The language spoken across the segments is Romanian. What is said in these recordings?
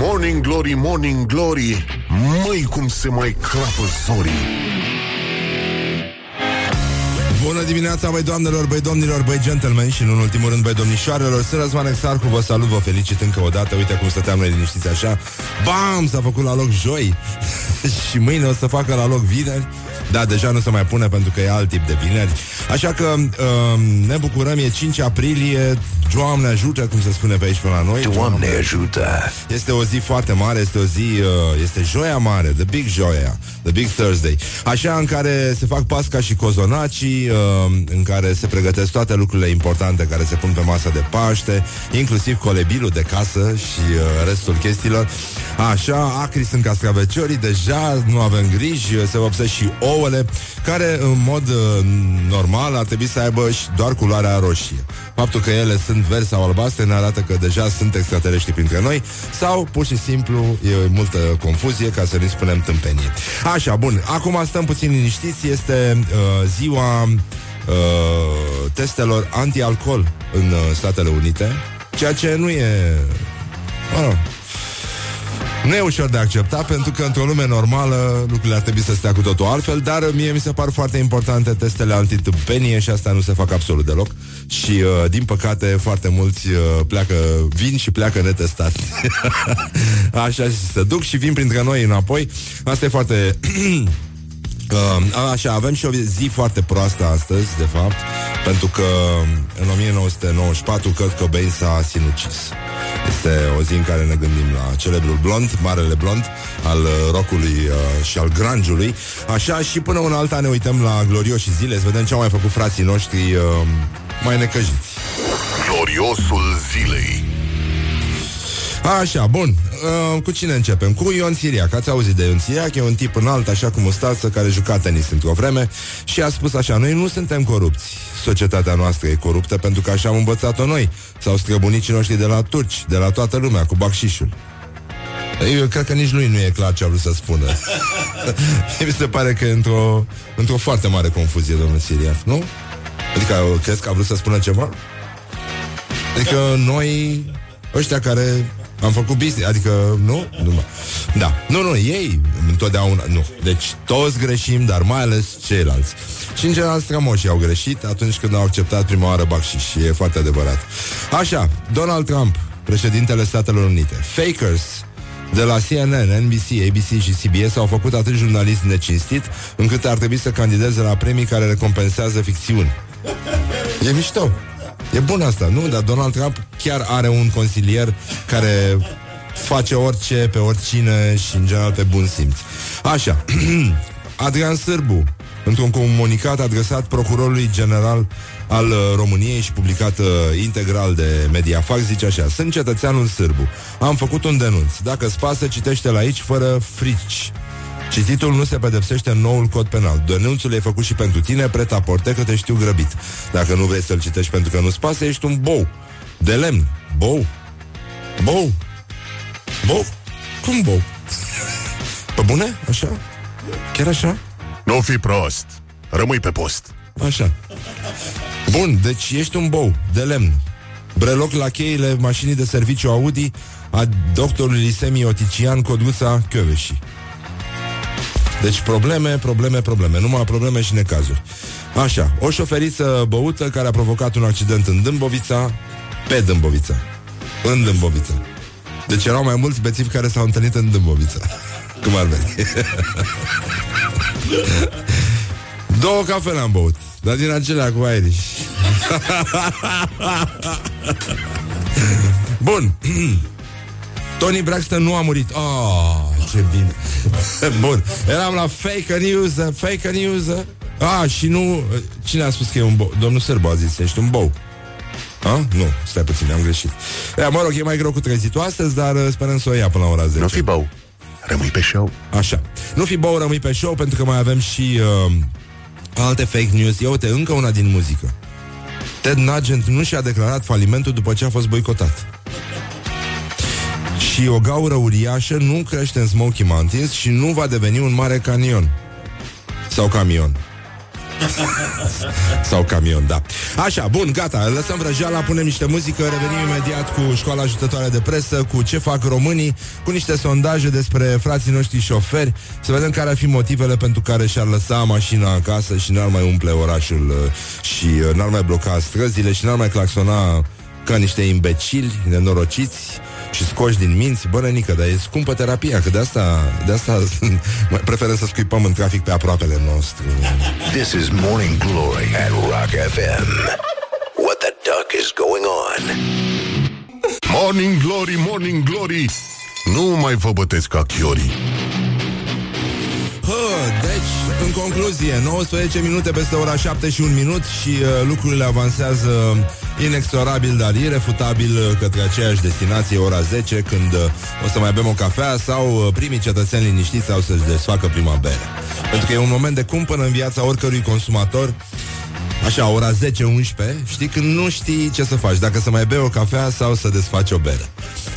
Morning Glory, Morning Glory Măi cum se mai crapă zorii Bună dimineața, băi doamnelor, băi domnilor, băi gentlemen și, în ultimul rând, băi domnișoarelor. Sunt Răzvan Exarcu, vă salut, vă felicit încă o dată. Uite cum stăteam noi liniștiți așa. Bam! S-a făcut la loc joi și mâine o să facă la loc vineri. Da, deja nu se mai pune pentru că e alt tip de vineri. Așa că uh, ne bucurăm, e 5 aprilie, Doamne ajută, cum se spune pe aici pe la noi. Doamne ajută! Este o zi foarte mare, este o zi, uh, este joia mare, the big joia, the big Thursday. Așa în care se fac pasca și cozonacii, uh, în care se pregătesc toate lucrurile importante care se pun pe masa de Paște, inclusiv colebilul de casă și uh, restul chestiilor. Așa, acri sunt cascaveciorii, deja nu avem griji, se vopsesc și ouăle, care în mod uh, normal ar trebui să aibă și doar culoarea roșie. Faptul că ele sunt verzi sau albastre ne arată că deja sunt extraterestri printre noi sau pur și simplu e multă confuzie ca să nu spunem tâmpenie. Așa, bun, acum stăm puțin liniștiți, este uh, ziua uh, testelor anti-alcool în uh, Statele Unite, ceea ce nu e... Uh, nu e ușor de acceptat pentru că într-o lume normală lucrurile ar trebui să stea cu totul altfel, dar mie mi se par foarte importante testele antitâmpenie și asta nu se fac absolut deloc. Și uh, din păcate foarte mulți uh, pleacă, vin și pleacă netestați. Așa și se duc și vin printre noi înapoi. Asta e foarte Uh, așa, avem și o zi foarte proastă astăzi, de fapt, pentru că în 1994 Kurt Cobain s-a sinucis. Este o zi în care ne gândim la celebrul blond, marele blond, al uh, rockului uh, și al grunge Așa, și până una alta ne uităm la glorioși zile, să vedem ce au mai făcut frații noștri uh, mai necăjiți. Gloriosul zilei Așa, bun. Uh, cu cine începem? Cu Ion Siriac. Ați auzit de Ion Siriac? E un tip înalt, așa cum mustață, care juca tenis într-o vreme și a spus așa, noi nu suntem corupți. Societatea noastră e coruptă pentru că așa am învățat-o noi. Sau străbunicii noștri de la turci, de la toată lumea, cu bacșișul. Eu cred că nici lui nu e clar ce a vrut să spună. Mi se pare că e într-o, într-o foarte mare confuzie, domnul Siriac, nu? Adică crezi că a vrut să spună ceva? Adică noi, ăștia care am făcut business, adică nu? nu mă. Da. Nu, nu, ei întotdeauna, nu. Deci toți greșim, dar mai ales ceilalți. Și în general strămoșii au greșit atunci când au acceptat prima oară bacșiș și e foarte adevărat. Așa, Donald Trump, președintele Statelor Unite. Fakers de la CNN, NBC, ABC și CBS au făcut atât jurnalist necinstit încât ar trebui să candideze la premii care recompensează ficțiuni. E mișto. E bun asta, nu? Dar Donald Trump chiar are un consilier care face orice pe oricine și în general pe bun simț. Așa, Adrian Sârbu, într-un comunicat adresat procurorului general al uh, României și publicat uh, integral de Mediafax, zice așa Sunt cetățeanul Sârbu, am făcut un denunț Dacă spasă, citește la aici fără frici Cititul nu se pedepsește în noul cod penal. Denunțul e făcut și pentru tine, pret aporte că te știu grăbit. Dacă nu vrei să-l citești pentru că nu-ți pasă, ești un bou. De lemn. Bou. Bou. Bou. Cum bou? Pe bune? Așa? Chiar așa? Nu fi prost. Rămâi pe post. Așa. Bun, deci ești un bou de lemn. Breloc la cheile mașinii de serviciu Audi a doctorului semiotician Coduța Chioveși. Deci probleme, probleme, probleme. Numai probleme și necazuri. Așa, o șoferiță băută care a provocat un accident în Dâmbovița, pe Dâmbovița. În Dâmbovița. Deci erau mai mulți bețivi care s-au întâlnit în Dâmbovița. Cum ar veni. Două cafele am băut, dar din acelea cu Irish. Bun. Tony Braxton nu a murit. Oh, ce bine. Bun. Eram la fake news, fake news. Ah, și nu... Cine a spus că e un bou? Domnul Sârbu a zis, ești un bou. A? Nu, stai puțin, am greșit. E, mă rog, e mai greu cu trezitul astăzi, dar uh, sperăm să o ia până la ora 10. Nu fi bou, rămâi pe show. Așa. Nu fi bou, rămâi pe show, pentru că mai avem și uh, alte fake news. Ia uite, încă una din muzică. Ted Nugent nu și-a declarat falimentul după ce a fost boicotat. Și o gaură uriașă nu crește în Smoky Mountains și nu va deveni un mare canion. Sau camion. Sau camion, da. Așa, bun, gata, lăsăm vrăjeala, punem niște muzică, revenim imediat cu școala ajutătoare de presă, cu ce fac românii, cu niște sondaje despre frații noștri șoferi, să vedem care ar fi motivele pentru care și-ar lăsa mașina acasă și n-ar mai umple orașul uh, și uh, n-ar mai bloca străzile și n-ar mai claxona ca niște imbecili nenorociți și scoși din minți, bă, nenică, dar e scumpă terapia, că de asta, de asta preferă să scuipăm în trafic pe aproapele nostru. This is Morning Glory at Rock FM. What the duck is going on? Morning Glory, Morning Glory! Nu mai vă bătesc ca chiorii. Hă, deci, în concluzie, 19 minute peste ora 7 și un minut și uh, lucrurile avansează inexorabil, dar irefutabil uh, către aceeași destinație, ora 10, când uh, o să mai bem o cafea sau uh, primii cetățeni liniștiți sau să-și desfacă prima bere. Pentru că e un moment de cumpănă în viața oricărui consumator Așa, ora 10-11 Știi când nu știi ce să faci Dacă să mai bei o cafea sau să desfaci o bere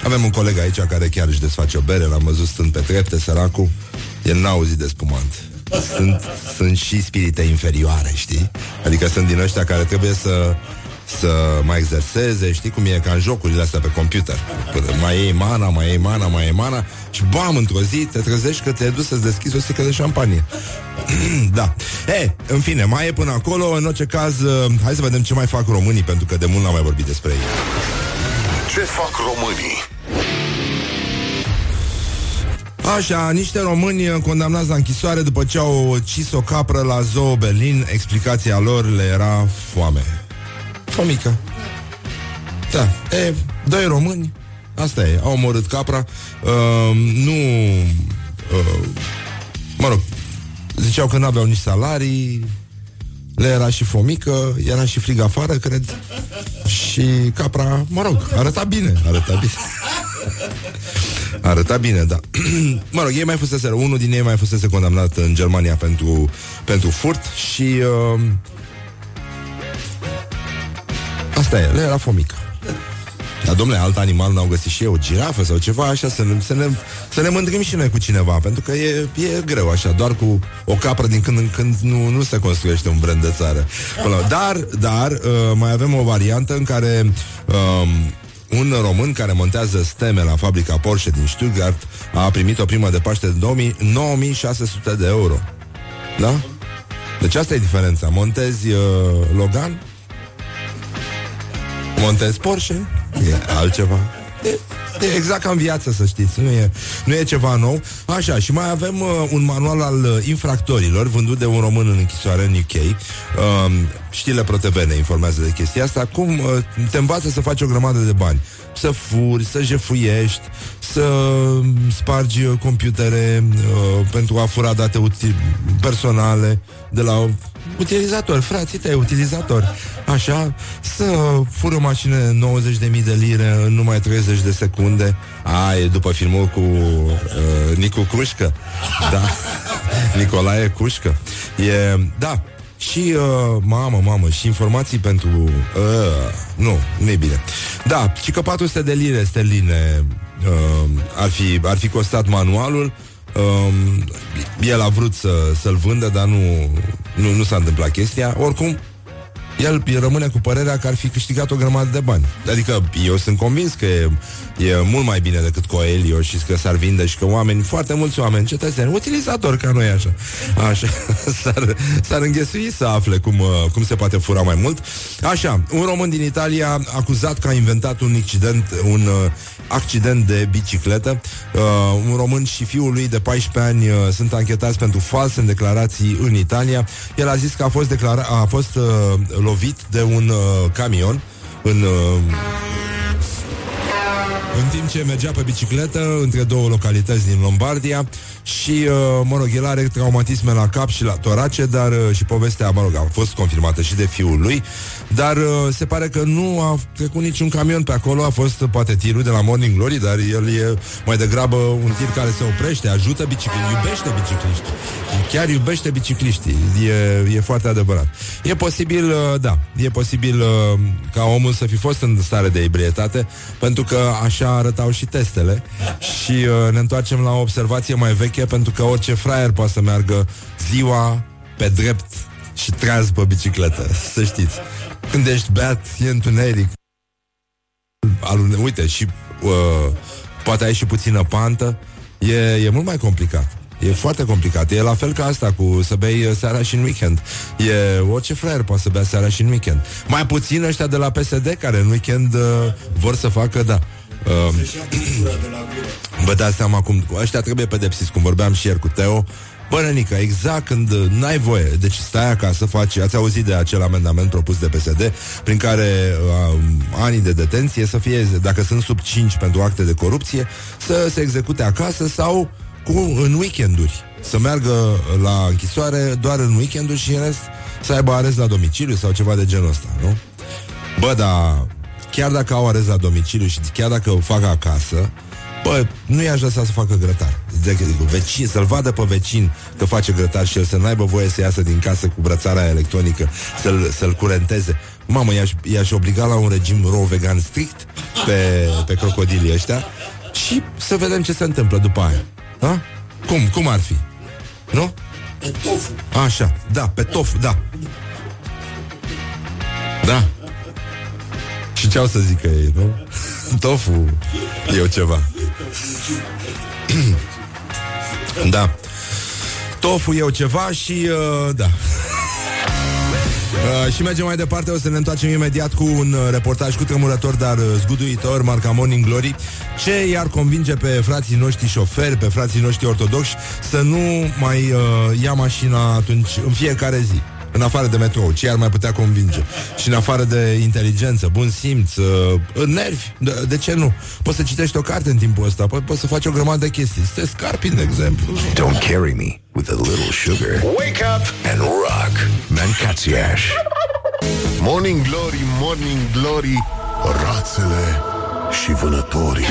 Avem un coleg aici care chiar își desface o bere L-am văzut stând pe trepte, săracul El n-a auzit de spumant sunt, sunt și spirite inferioare, știi? Adică sunt din ăștia care trebuie să să mai exerseze, știi cum e ca în jocurile astea pe computer. Mai iei mana, mai iei mana, mai iei mana și bam, într-o zi te trezești că te-ai dus să-ți deschizi o sticlă de șampanie. da. E, în fine, mai e până acolo, în orice caz, uh, hai să vedem ce mai fac românii, pentru că de mult n-am mai vorbit despre ei. Ce fac românii? Așa, niște români condamnați la închisoare după ce au cis o capră la Zoo Berlin, explicația lor le era foame. Fomică. Da, e, doi români, asta e, au omorât capra, uh, nu, uh, mă rog, ziceau că nu aveau nici salarii, le era și fomică, era și frig afară, cred, și capra, mă rog, arăta bine, arăta bine. Arăta bine, da. mă rog, ei mai fusese, unul din ei mai fusese condamnat în Germania pentru, pentru furt și uh, Asta e, le era fomică. Dar, domnule, alt animal n-au găsit și eu, o girafă sau ceva așa, să ne, să, ne, să ne mândrim și noi cu cineva, pentru că e, e greu așa, doar cu o capră din când în când nu, nu se construiește un brand de țară. Dar, dar, uh, mai avem o variantă în care um, un român care montează steme la fabrica Porsche din Stuttgart a primit o primă de Paște de 2000, 9600 de euro. Da? Deci asta e diferența. Montezi uh, Logan montezi Porsche, e altceva. E, e exact ca în viață, să știți, nu e, nu e ceva nou. Așa, și mai avem uh, un manual al uh, infractorilor vândut de un român în închisoare în UK. Uh, um, știle ProTV ne informează de chestia asta. Cum uh, te învață să faci o grămadă de bani. Să furi, să jefuiești, să spargi uh, computere uh, pentru a fura date util- personale de la utilizator, frații tăi, utilizator. Așa, să fură o mașină 90.000 de lire în numai 30 de secunde. A, e după filmul cu uh, Nicu Cușcă. Da. Nicolae Cușcă. E, da, și, uh, mamă, mamă, și informații pentru... Uh, nu, nu e bine. Da, și că 400 de lire sterline uh, ar, fi, ar fi costat manualul. Uh, el a vrut să, să-l vândă, dar nu, nu, nu s-a întâmplat chestia. Oricum, el rămâne cu părerea că ar fi câștigat o grămadă de bani. Adică eu sunt convins că e, e mult mai bine decât Coelho și că s-ar vinde și că oameni, foarte mulți oameni, cetățeni, utilizatori ca noi așa, așa s-ar, s-ar înghesui să afle cum, uh, cum se poate fura mai mult. Așa, un român din Italia acuzat că a inventat un accident, un uh, accident de bicicletă. Uh, un român și fiul lui de 14 ani uh, sunt anchetați pentru false în declarații în Italia. El a zis că a fost, declara- a fost uh, lovit de un uh, camion în... Uh, în timp ce mergea pe bicicletă între două localități din Lombardia și, uh, mă rog, el are traumatisme la cap și la torace, dar uh, și povestea, mă rog, a fost confirmată și de fiul lui, dar uh, se pare că nu a trecut niciun camion pe acolo, a fost poate tirul de la Morning Glory, dar el e mai degrabă un tir care se oprește, ajută bicicliști, iubește bicicliști. Chiar iubește bicicliștii. E, e foarte adevărat. E posibil, da, e posibil ca omul să fi fost în stare de ebrietate, pentru că așa arătau și testele și ne întoarcem la o observație mai veche, pentru că orice fraier poate să meargă ziua pe drept și treaz pe bicicletă, să știți. Când ești beat, e întuneric. Alune, uite, și uh, poate ai și puțină pantă, e, e mult mai complicat. E foarte complicat. E la fel ca asta cu să bei uh, seara și în weekend. E orice fraier poate să bea seara și în weekend. Mai puțin ăștia de la PSD care în weekend uh, vor să facă, da. Uh, vă dați seama cum ăștia trebuie pedepsiți, cum vorbeam și ieri cu Teo. Bă, nenică, exact când uh, n-ai voie, deci stai acasă, faci, ați auzit de acel amendament propus de PSD, prin care uh, anii de detenție să fie, dacă sunt sub 5 pentru acte de corupție, să se execute acasă sau cu, în weekenduri. Să meargă la închisoare doar în weekenduri și în rest să aibă arest la domiciliu sau ceva de genul ăsta, nu? Bă, dar chiar dacă au arest la domiciliu și chiar dacă o fac acasă, Bă, nu i-aș lăsa să facă grătar de, vecin, Să-l vadă pe vecin că face grătar Și el să n-aibă voie să iasă din casă Cu brățara electronică Să-l, să-l curenteze Mamă, i-aș, i-aș obliga la un regim ro-vegan strict Pe, pe crocodilii ăștia Și să vedem ce se întâmplă după aia ha? Cum? Cum ar fi? Nu? Pe tofu Așa, da, pe tofu, da Da Și ce au să zică ei, nu? Tofu e ceva Da Tofu e ceva și uh, da Uh, și mergem mai departe, o să ne întoarcem imediat cu un uh, reportaj cu tremurător, dar uh, zguduitor, marca Morning Glory, ce i-ar convinge pe frații noștri șoferi, pe frații noștri ortodoxi, să nu mai uh, ia mașina atunci în fiecare zi. În afară de metrou, ce ar mai putea convinge? Și în afară de inteligență, bun simț, uh, nervi, de, de ce nu? Poți să citești o carte în timpul ăsta, po- poți să faci o grămadă de chestii. Să te scarpi, de exemplu. Don't carry me with a little sugar. Wake up and rock. Mancațiaș. Morning Glory, Morning Glory, rațele și vânătorii.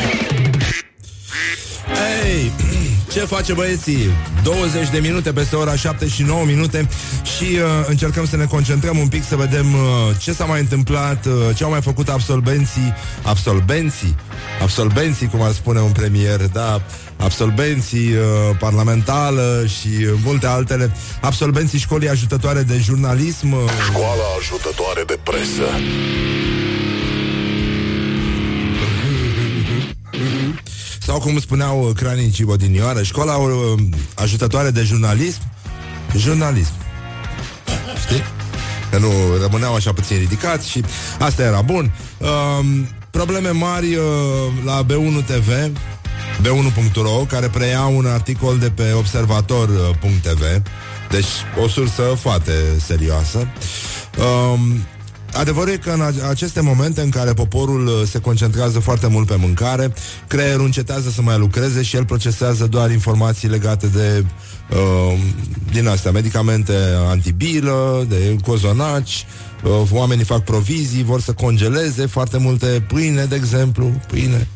Hey, ce face băieții? 20 de minute peste ora 7 și 9 minute și uh, încercăm să ne concentrăm un pic să vedem uh, ce s-a mai întâmplat, uh, ce au mai făcut absolvenții, absolvenții, absolvenții, cum ar spune un premier, da, absolvenții uh, parlamentală și uh, multe altele, absolvenții școlii ajutătoare de jurnalism. Uh, Școala ajutătoare de presă. Sau cum spuneau uh, cranicii odinioară, școala uh, ajutătoare de jurnalism, jurnalism. Știi? Că nu rămâneau așa puțin ridicați și asta era bun. Uh, probleme mari uh, la B1 TV, B1.ro, care preia un articol de pe observator.tv, deci o sursă foarte serioasă. Uh, Adevărul e că în aceste momente în care poporul uh, se concentrează foarte mult pe mâncare, creierul încetează să mai lucreze și el procesează doar informații legate de uh, din astea, medicamente antibilă, de cozonaci, uh, oamenii fac provizii, vor să congeleze foarte multe pâine, de exemplu, pâine,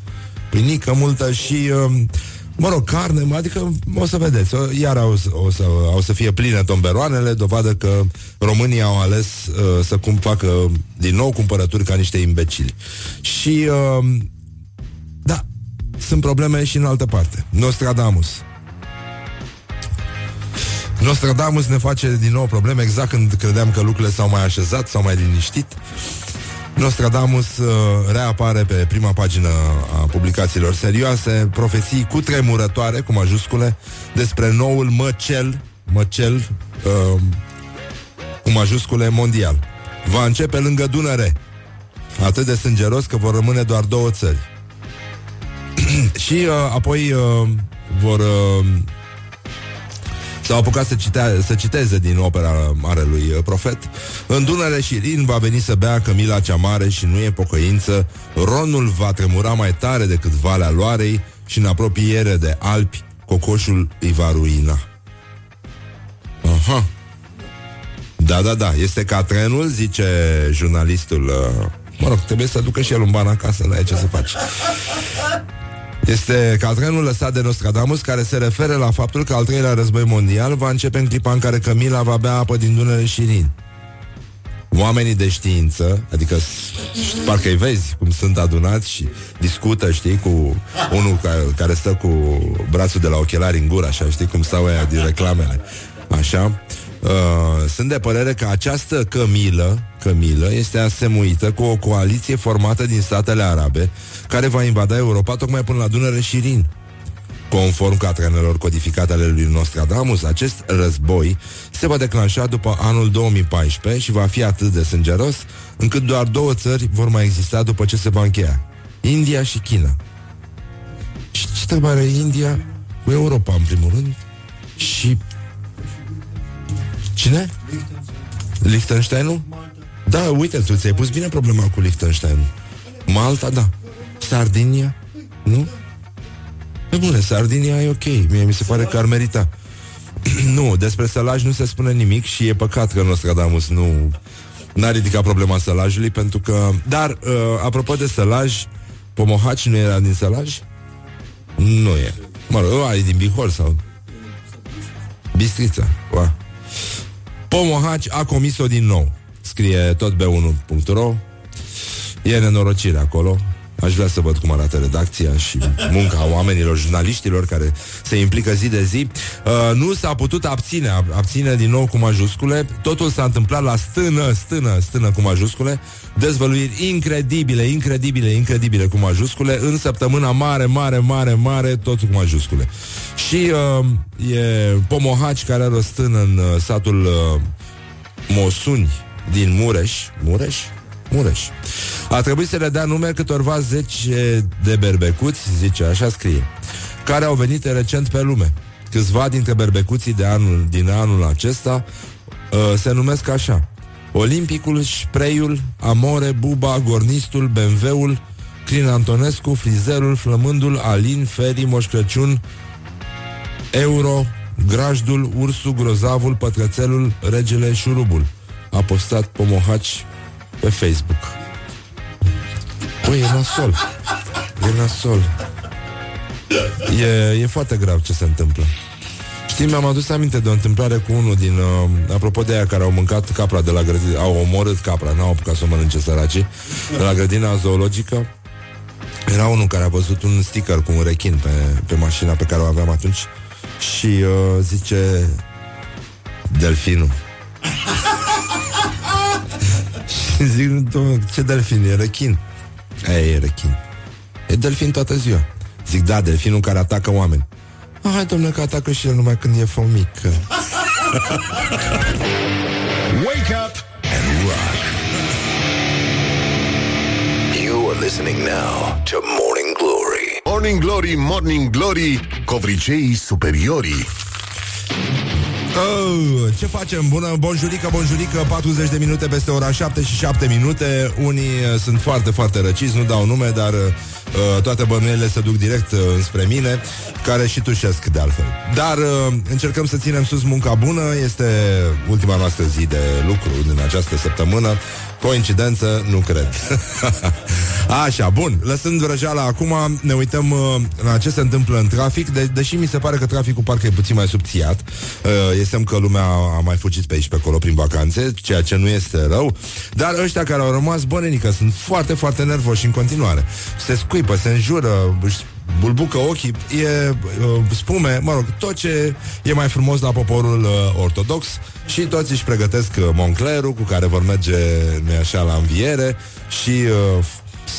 pâinică multă și uh, Mă rog, carne, adică o să vedeți, iar o, o, să, o să fie pline tomberoanele, dovadă că românii au ales uh, să cum facă din nou cumpărături ca niște imbecili. Și, uh, da, sunt probleme și în altă parte. Nostradamus. Nostradamus ne face din nou probleme exact când credeam că lucrurile s-au mai așezat, s-au mai liniștit. Nostradamus uh, reapare pe prima pagină a publicațiilor serioase, profeții cu tremurătoare, cu majuscule, despre noul măcel, măcel uh, cu majuscule mondial. Va începe lângă Dunăre, atât de sângeros că vor rămâne doar două țări. și uh, apoi uh, vor uh, S-au apucat să, citea, să citeze din opera Marelui Profet. În Dunăre și Rin va veni să bea Cămila cea mare și nu e pocăință. Ronul va tremura mai tare decât Valea Loarei și în apropiere de Alpi cocoșul îi va ruina. Aha. Da, da, da, este ca trenul, zice jurnalistul. Uh, mă rog, trebuie să ducă și el un ban acasă, la ce să faci. Este cadrenul lăsat de Nostradamus care se referă la faptul că al treilea război mondial va începe în clipa în care Camila va bea apă din Dunăre și Rin. Oamenii de știință, adică parcă îi vezi cum sunt adunați și discută, știi, cu unul care, care stă cu brațul de la ochelari în gură, așa, știi cum stau aia din reclamele. Așa. Uh, sunt de părere că această cămilă, cămilă este asemuită cu o coaliție formată din statele arabe care va invada Europa tocmai până la Dunăre și Rin. Conform catrenelor codificate ale lui Nostradamus, acest război se va declanșa după anul 2014 și va fi atât de sângeros încât doar două țări vor mai exista după ce se va încheia. India și China. Și ce trebuie are India cu Europa, în primul rând? Și... Cine? Liechtensteinul? Da, uite, tu ți-ai pus bine problema cu Liechtensteinul. Malta, da. Sardinia? Nu? Pe bune, Sardinia e ok. Mie mi se pare că ar merita. nu, despre sălaj nu se spune nimic și e păcat că Nostradamus nu n-a ridicat problema sălajului pentru că... Dar, uh, apropo de sălaj, Pomohaci nu era din sălaj? Nu e. Mă rog, ăla e din Bihor sau... Bistrița. Ua. Pomohaci a comis-o din nou. Scrie tot b1.ro E nenorocire acolo Aș vrea să văd cum arată redacția și munca oamenilor, jurnaliștilor care se implică zi de zi. Uh, nu s-a putut abține, abține din nou cu majuscule. Totul s-a întâmplat la stână, stână, stână cu majuscule. Dezvăluiri incredibile, incredibile, incredibile cu majuscule. În săptămâna mare, mare, mare, mare, tot cu majuscule. Și uh, e Pomohaci care are o stână în uh, satul uh, Mosuni din Mureș. Mureș? Mureș. A trebuit să le dea nume câtorva zece de berbecuți, zice, așa scrie, care au venit recent pe lume. Câțiva dintre berbecuții de anul, din anul acesta uh, se numesc așa. Olimpicul, Spreiul, Amore, Buba, Gornistul, BMW-ul, Crin Antonescu, Frizerul, Flămândul, Alin, Feri, Moș Crăciun, Euro, Grajdul, Ursul, Grozavul, Pătrățelul, Regele, Șurubul. A postat Pomohaci pe Facebook. Băi, e nasol. E nasol. E, e foarte grav ce se întâmplă. Știi, mi-am adus aminte de o întâmplare cu unul din... Uh, apropo de aia care au mâncat capra de la grădina... Au omorât capra, n-au apucat să o mănânce săracii. De la grădina zoologică. Era unul care a văzut un sticker cu un rechin pe, pe mașina pe care o aveam atunci și uh, zice Delfinul. Și zic, ce delfin? E rechin. E, e rechin. E delfin toată ziua. Zic, da, delfinul care atacă oameni. Ah, hai, domnule, că atacă și el numai când e fomică. Wake up and rock. You are listening now to Morning Glory. Morning Glory, Morning Glory, covriceii superiorii. Oh, ce facem? Bună, bonjurică, bonjurică 40 de minute peste ora 7 și 7 minute Unii uh, sunt foarte, foarte răciți Nu dau nume, dar uh, toate bănuielile se duc direct uh, spre mine Care și tușesc de altfel Dar uh, încercăm să ținem sus munca bună Este ultima noastră zi de lucru Din această săptămână Coincidență? Nu cred. Așa, bun. Lăsând vrăjeala acum, ne uităm uh, la ce se întâmplă în trafic, de- deși mi se pare că traficul parcă e puțin mai subțiat. Uh, este că lumea a mai fugit pe aici pe acolo prin vacanțe, ceea ce nu este rău. Dar ăștia care au rămas, bănenică, sunt foarte, foarte nervoși în continuare. Se scuipă, se înjură, își bulbucă ochii, e uh, spume, mă rog, tot ce e mai frumos la poporul uh, ortodox și toți își pregătesc uh, Monclerul cu care vor merge, nu așa, la înviere și uh,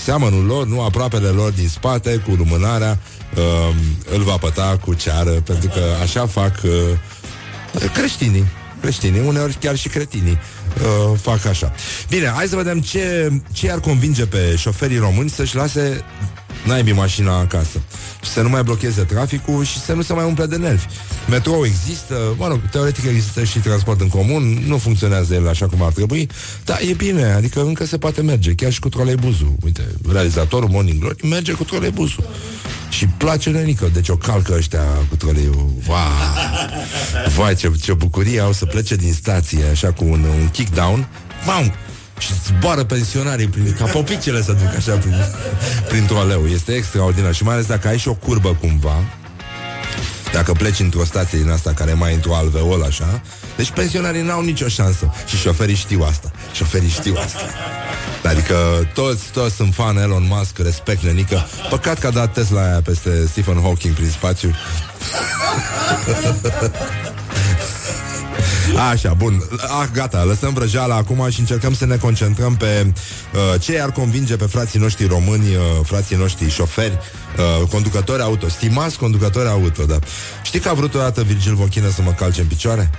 seamănul lor, nu aproapele lor din spate, cu lumânarea, uh, îl va păta cu ceară, pentru că așa fac uh, creștinii. Creștinii, uneori chiar și cretinii uh, fac așa. Bine, hai să vedem ce, ce ar convinge pe șoferii români să-și lase naibii mașina acasă și să nu mai blocheze traficul și să nu se mai umple de nervi. Metrou există, mă rog, teoretic există și transport în comun, nu funcționează el așa cum ar trebui, dar e bine, adică încă se poate merge, chiar și cu troleibuzul. Uite, realizatorul Morning Glory merge cu troleibuzul. Și place nenică, deci o calcă ăștia cu troleiul. Vai, vai ce, ce bucurie au să plece din stație așa cu un, un kickdown. Bam! Și zboară pensionarii prin, ca popicele să duc așa prin, prin troleu. Este extraordinar. Și mai ales dacă ai și o curbă cumva, dacă pleci într-o stație din asta care e mai într-o alveol așa, deci pensionarii n-au nicio șansă. Și șoferii știu asta. Șoferii știu asta. Adică toți, toți sunt fan Elon Musk, respect nenică. Păcat că a dat Tesla aia peste Stephen Hawking prin spațiu. Așa, bun. Ah, gata, lăsăm vrăjeala acum și încercăm să ne concentrăm pe uh, ce ar convinge pe frații noștri români, uh, frații noștri șoferi, uh, conducători auto, stimați conducători auto, da. Știi că a vrut odată Virgil Vochină să mă calce în picioare?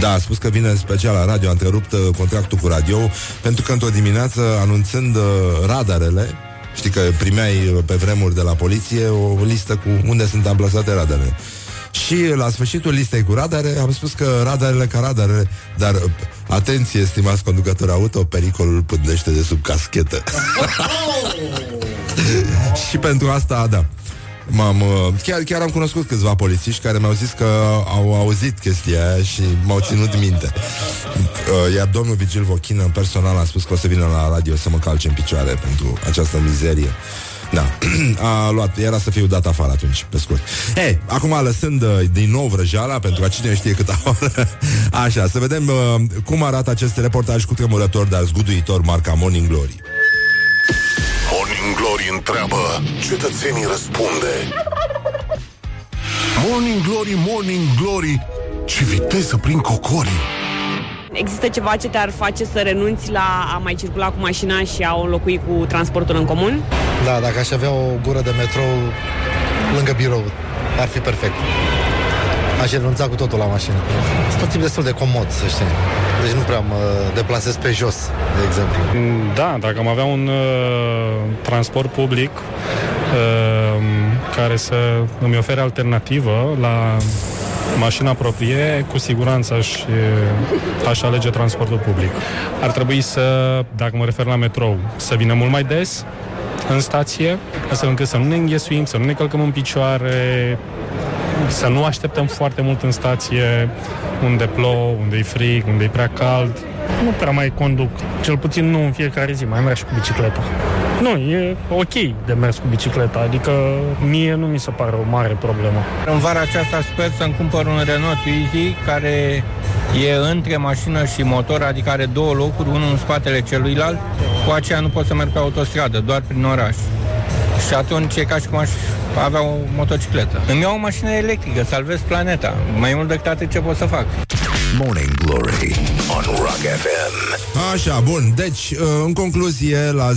Da, a spus că vine special la radio, a întrerupt uh, contractul cu radio pentru că într-o dimineață, anunțând uh, radarele, știi că primeai uh, pe vremuri de la poliție o listă cu unde sunt amplasate radarele. Și la sfârșitul listei cu radare am spus că radarele ca radarele, dar uh, atenție, stimați conducători auto, pericolul pândește de sub caschetă. și pentru asta, da. M-am, uh, chiar, chiar am cunoscut câțiva polițiști care mi-au zis că au auzit chestia aia și m-au ținut minte. Uh, iar domnul Vigil Vochină personal a spus că o să vină la radio să mă calce în picioare pentru această mizerie. Da, a luat, era să fiu dat afară atunci, pe scurt. Ei, acum lăsând uh, din nou vrăjeala, pentru că cine știe cât oră, așa, să vedem uh, cum arată acest reportaj cu tremurător, dar zguduitor, marca Morning Glory. Morning Glory întreabă, cetățenii răspunde. Morning Glory, Morning Glory, ce viteză prin cocorii. Există ceva ce te-ar face să renunți la a mai circula cu mașina și a o înlocui cu transportul în comun? Da, dacă aș avea o gură de metrou lângă birou, ar fi perfect. Aș renunța cu totul la mașină. Sunt tot timp destul de comod, să știi. Deci nu prea mă deplasez pe jos, de exemplu. Da, dacă am avea un uh, transport public uh, care să îmi ofere alternativă la mașina proprie, cu siguranță aș, aș alege transportul public. Ar trebui să, dacă mă refer la metrou, să vină mult mai des în stație, astfel încât să nu ne înghesuim, să nu ne călcăm în picioare, să nu așteptăm foarte mult în stație unde plouă, unde e frig, unde e prea cald. Nu prea mai conduc, cel puțin nu în fiecare zi, mai merg și cu bicicleta. Nu, e ok de mers cu bicicleta, adică mie nu mi se pare o mare problemă. În vara aceasta sper să-mi cumpăr un Renault Twizy care e între mașină și motor, adică are două locuri, unul în spatele celuilalt. Cu aceea nu pot să merg pe autostradă, doar prin oraș. Și atunci e ca și cum aș avea o motocicletă. Îmi iau o mașină electrică, salvez planeta. Mai mult decât atât ce pot să fac. Morning Glory on Rock FM. Așa, bun. Deci, uh, în concluzie, la 0729001122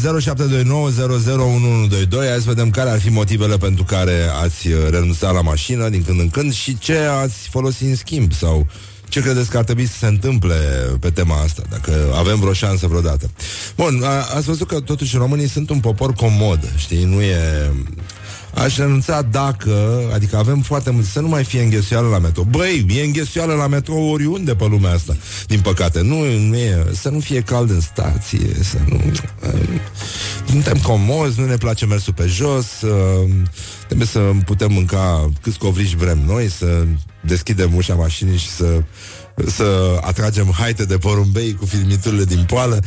hai să vedem care ar fi motivele pentru care ați uh, renunțat la mașină din când în când și ce ați folosit în schimb sau ce credeți că ar trebui să se întâmple pe tema asta, dacă avem vreo șansă vreodată. Bun, a, ați văzut că totuși românii sunt un popor comod, știi, nu e... Aș renunța dacă, adică avem foarte mult, să nu mai fie înghesuială la metro. Băi, e înghesuială la metro oriunde pe lumea asta, din păcate. Nu, nu e, să nu fie cald în stație, să nu... Suntem comozi, nu ne place mersul pe jos, uh, trebuie să putem mânca câți covriși vrem noi, să deschidem ușa mașinii și să să atragem haite de porumbei cu filmiturile din poală.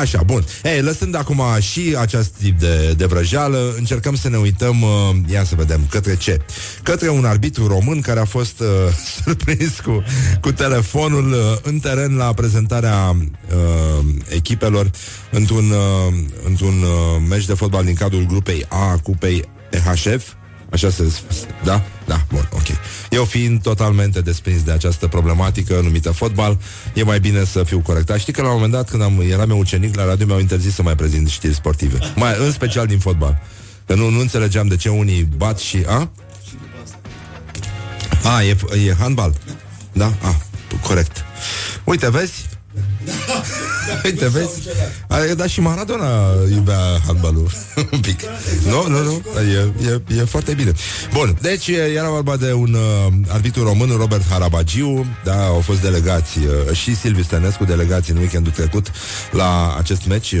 Așa, bun. Ei, lăsând acum și acest tip de, de vrăjeală, încercăm să ne uităm, uh, ia să vedem, către ce? Către un arbitru român care a fost uh, surprins cu, cu telefonul uh, în teren la prezentarea uh, echipelor într-un, uh, într-un uh, meci de fotbal din cadrul grupei A a Cupei EHF Așa se spune. Da? Da, bun, ok. Eu fiind totalmente desprins de această problematică numită fotbal, e mai bine să fiu corectat. Știi că la un moment dat, când am, eram eu ucenic, la radio mi-au interzis să mai prezint știri sportive. Mai, în special din fotbal. Că nu, nu înțelegeam de ce unii bat și... A? A, e, e handbal. Da? A, corect. Uite, vezi? Uite, vezi? Adică, dar și Maradona iubea handbalul un pic. Nu, nu, nu. E, e, e foarte bine. Bun, deci era vorba de un uh, arbitru român, Robert Harabagiu, da, au fost delegați uh, și Silviu Stănescu, delegați în weekendul trecut la acest meci uh,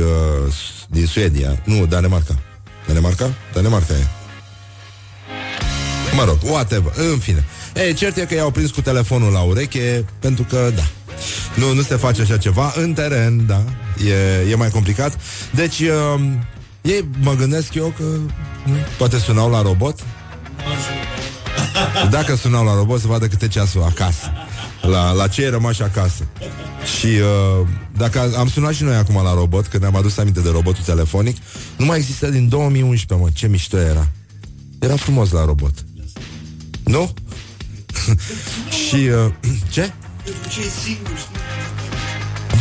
din Suedia. Nu, Danemarca. Danemarca? Danemarca e. Mă rog, whatever, în fine. Ei, cert e că i-au prins cu telefonul la ureche, pentru că, da, nu, nu se face așa ceva în teren, da, e, e mai complicat. Deci, uh, ei, mă gândesc eu că nu, poate sunau la robot. Dacă sunau la robot, să vadă câte ceasul acasă. La, la ce e rămas acasă. Și uh, dacă am sunat și noi acum la robot, când ne-am adus aminte de robotul telefonic, nu mai există din 2011, mă, ce mișto era. Era frumos la robot. Nu? și uh, ce? Ce e singur,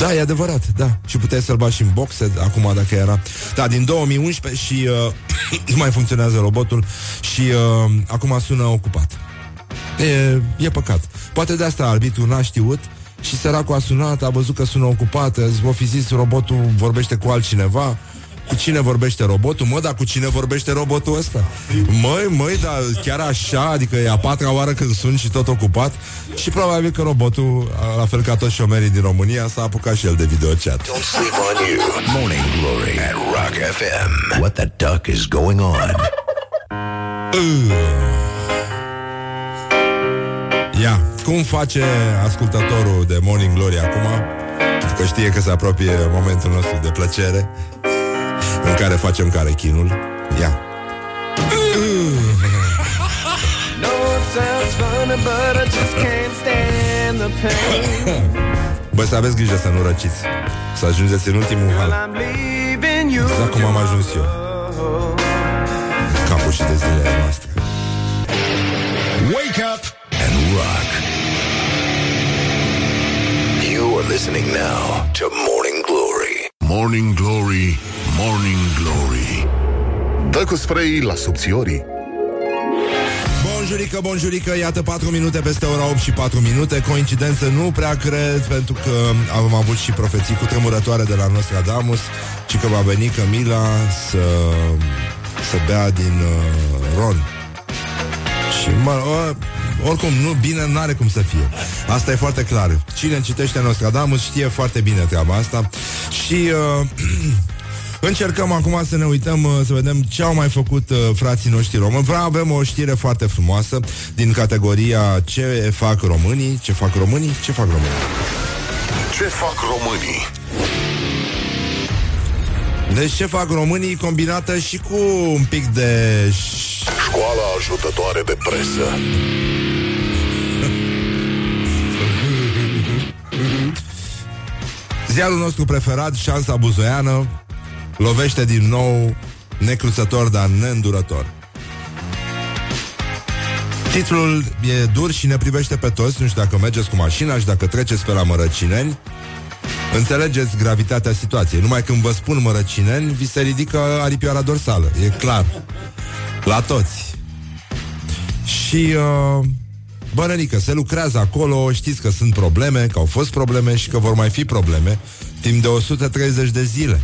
da, e adevărat, da. Și puteai să-l bagi și în boxe acum dacă era. Da, din 2011 și uh, nu mai funcționează robotul și uh, acum sună ocupat. E, e păcat. Poate de asta arbitru n-a știut și săracul a sunat, a văzut că sună ocupat, o fi zis robotul vorbește cu altcineva, cu cine vorbește robotul? Mă, dar cu cine vorbește robotul ăsta? Măi, măi, dar chiar așa, adică e a patra oară când sunt și tot ocupat și probabil că robotul, la fel ca toți șomerii din România, s-a apucat și el de videochat. Don't sleep on you. Morning Glory at Rock FM. What the duck is going on? Ia, cum face ascultătorul de Morning Glory acum? Pentru că știe că se apropie momentul nostru de plăcere în care facem carechinul. Ia. Bă, să aveți grijă să nu răciți Să ajungeți în ultimul hal Exact cum am ajuns eu Capul și de zilele noastre Wake up and rock. You are listening now to Morning Glory. Morning Glory, Morning Glory. Dă cu spray la subțiorii. Bonjurică, bonjurică, iată 4 minute peste ora 8 și 4 minute Coincidență nu prea cred Pentru că am avut și profeții cu tremurătoare de la Nostradamus Și că va veni Camila să, să bea din uh, Ron Și mă, uh, oricum, nu, bine n-are cum să fie Asta e foarte clar Cine citește Nostradamus știe foarte bine treaba asta Și uh, Încercăm acum să ne uităm, uh, să vedem ce au mai făcut uh, frații noștri români. Vreau avem o știre foarte frumoasă din categoria Ce fac românii? Ce fac românii? Ce fac românii? Ce fac românii? Deci ce fac românii combinată și cu un pic de... Școala ajutătoare de presă. Ziarul nostru preferat, Șansa Buzoiană, lovește din nou necruțător, dar neîndurător. Titlul e dur și ne privește pe toți, nu știu dacă mergeți cu mașina și dacă treceți pe la Mărăcineni, înțelegeți gravitatea situației. Numai când vă spun Mărăcineni, vi se ridică aripioara dorsală, e clar. La toți. Și, uh, bănănică, se lucrează acolo, știți că sunt probleme, că au fost probleme și că vor mai fi probleme timp de 130 de zile.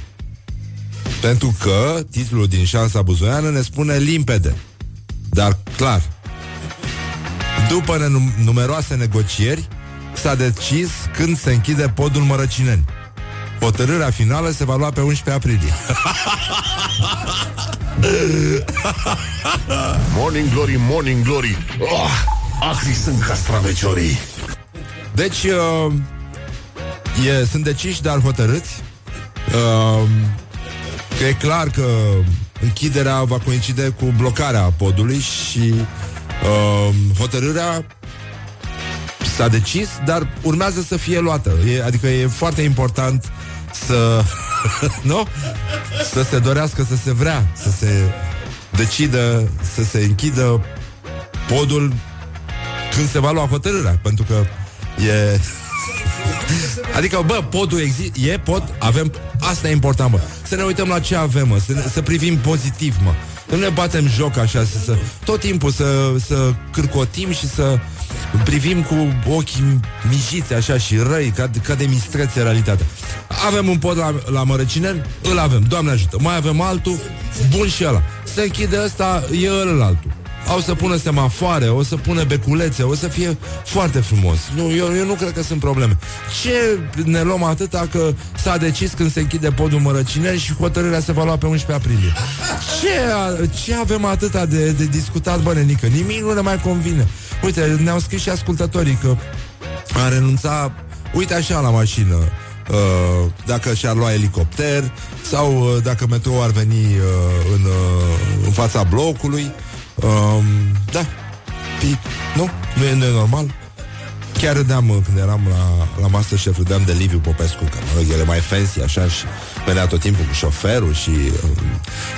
Pentru că titlul din șansa buzoiană ne spune limpede, dar clar. După nenum- numeroase negocieri, s-a decis când se închide podul Mărăcineni. Hotărârea finală se va lua pe 11 aprilie. Morning Glory, Morning Glory. Oh, acri sunt castraveciorii. Deci, uh, e, sunt deciși, dar hotărâți. Uh, că e clar că închiderea va coincide cu blocarea podului și uh, hotărârea s-a decis, dar urmează să fie luată. E, adică e foarte important să... nu? Să se dorească, să se vrea, să se decidă, să se închidă podul când se va lua hotărârea, pentru că e... Adică, bă, podul există, e pod, avem, asta e important, mă. Să ne uităm la ce avem, mă, să, ne, să privim pozitiv, mă. Nu ne batem joc așa, să, să tot timpul să, să cârcotim și să privim cu ochii mijiți așa și răi, ca, ca de mistrețe realitatea. Avem un pod la, la Mărăcineni, îl avem, Doamne ajută. Mai avem altul, bun și ăla. Se închide ăsta, e ăla altul au să pună semafoare, o să pună beculețe, o să fie foarte frumos. Nu, eu, eu nu cred că sunt probleme. Ce ne luăm atâta că s-a decis când se închide podul Mărăcineri și hotărârea se va lua pe 11 aprilie? Ce, ce avem atâta de, de discutat, bă, nenică? Nimic nu ne mai convine. Uite, ne-au scris și ascultătorii că a renunța, uite așa la mașină, Uh, dacă și-ar lua elicopter sau uh, dacă metrou ar veni uh, în, uh, în fața blocului Um, da. Pi, nu? Nu e normal? Chiar râdeam uh, când eram la, la Masterchef, râdeam de Liviu Popescu, că mă rog, el e mai fancy așa și venea tot timpul cu șoferul și uh,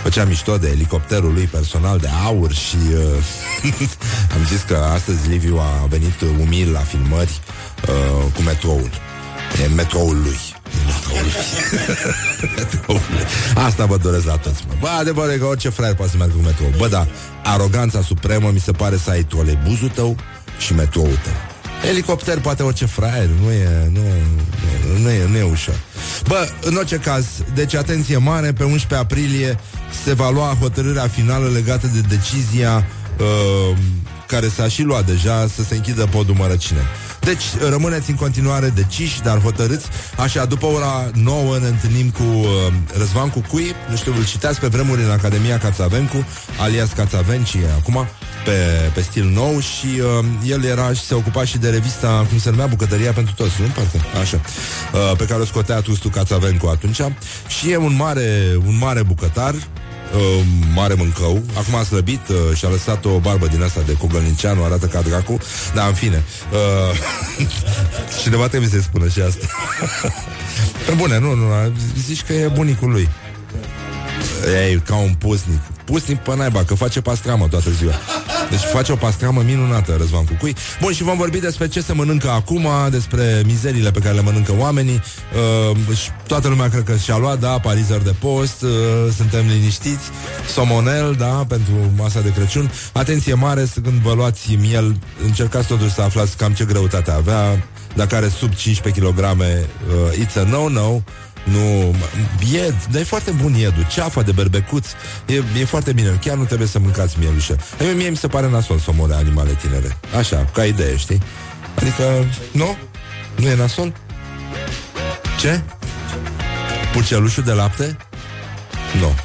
făcea mișto de elicopterul lui personal de aur și uh, am zis că astăzi Liviu a venit umil la filmări uh, cu metroul. E metroul lui. Asta vă doresc la toți, mă. Bă, adevărul e că orice fraier poate să meargă cu metrou. Bă, da, aroganța supremă mi se pare să ai troleibuzul tău și metroul tău. Elicopter poate orice fraier, nu e, nu, nu, nu, e, nu e ușor. Bă, în orice caz, deci atenție mare, pe 11 aprilie se va lua hotărârea finală legată de decizia uh, care s-a și luat deja să se închidă podul Mărăcine. Deci rămâneți în continuare deciși, dar hotărâți. Așa, după ora 9 ne întâlnim cu uh, Răzvan Cucui, nu știu, îl citeați pe vremuri în Academia Cațavencu, alias Cațavenci acum, pe, pe stil nou. Și uh, el era și se ocupa și de revista, cum se numea, Bucătăria pentru toți, nu? Parcă, așa, uh, pe care o scotea Tustu Cațavencu atunci. Și e un mare, un mare bucătar, uh, mare mâncău. Acum a slăbit uh, și a lăsat o barbă din asta de Cogălnicianu, arată ca dracu. Dar, în fine. Uh, cineva trebuie să-i spună și asta. Bune, nu, nu, zici că e bunicul lui. Ei, ca un pusnic. Pusnic pe naiba, că face pastramă toată ziua. Deci face o pastramă minunată, Răzvan Cucui. Bun, și vom vorbi despre ce se mănâncă acum, despre mizerile pe care le mănâncă oamenii. Uh, și toată lumea cred că și-a luat, da, parizer de post, uh, suntem liniștiți. Somonel, da, pentru masa de Crăciun. Atenție mare când vă luați miel, încercați totuși să aflați cam ce greutate avea, dacă are sub 15 kg, uh, it's a no-no. Nu, ied, dar e foarte bun iedul Ceafa de berbecuț e, e foarte bine Chiar nu trebuie să mâncați mielușă Mie, mie mi se pare nasol să omore animale tinere Așa, ca idee, știi? Adică, nu? Nu e nasol? Ce? Purcelușul de lapte? Nu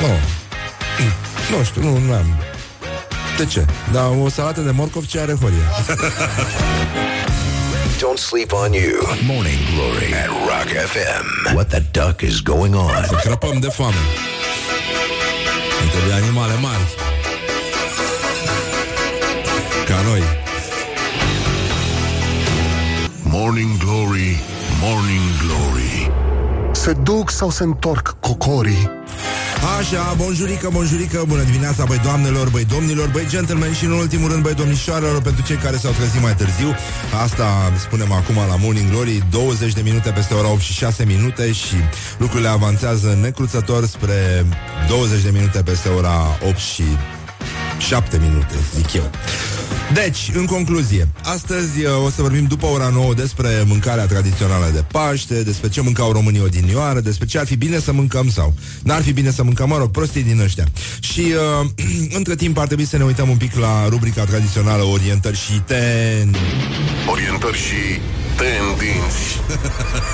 Nu Nu știu, nu, nu am De ce? Dar o salată de morcov ce are horia Don't sleep on you. Morning Glory at Rock FM. What the duck is going on? Să crăpăm de foame. Între animale mari. Ca noi. Morning Glory, Morning Glory. Se duc sau se întorc cocorii? Așa, bonjurică, bonjurică, bună dimineața, băi doamnelor, băi domnilor, băi gentlemen și în ultimul rând, băi domnișoarelor, pentru cei care s-au trezit mai târziu. Asta spunem acum la Morning Glory, 20 de minute peste ora 8 și 6 minute și lucrurile avansează necruțător spre 20 de minute peste ora 8 și 7 minute, zic eu. Deci, în concluzie, astăzi uh, o să vorbim după ora 9 despre mâncarea tradițională de Paște, despre ce mâncau românii odinioară, despre ce ar fi bine să mâncăm sau n-ar fi bine să mâncăm, mă rog, prostii din ăștia. Și uh, între timp ar trebui să ne uităm un pic la rubrica tradițională Orientări și ten. Orientări și tendinți.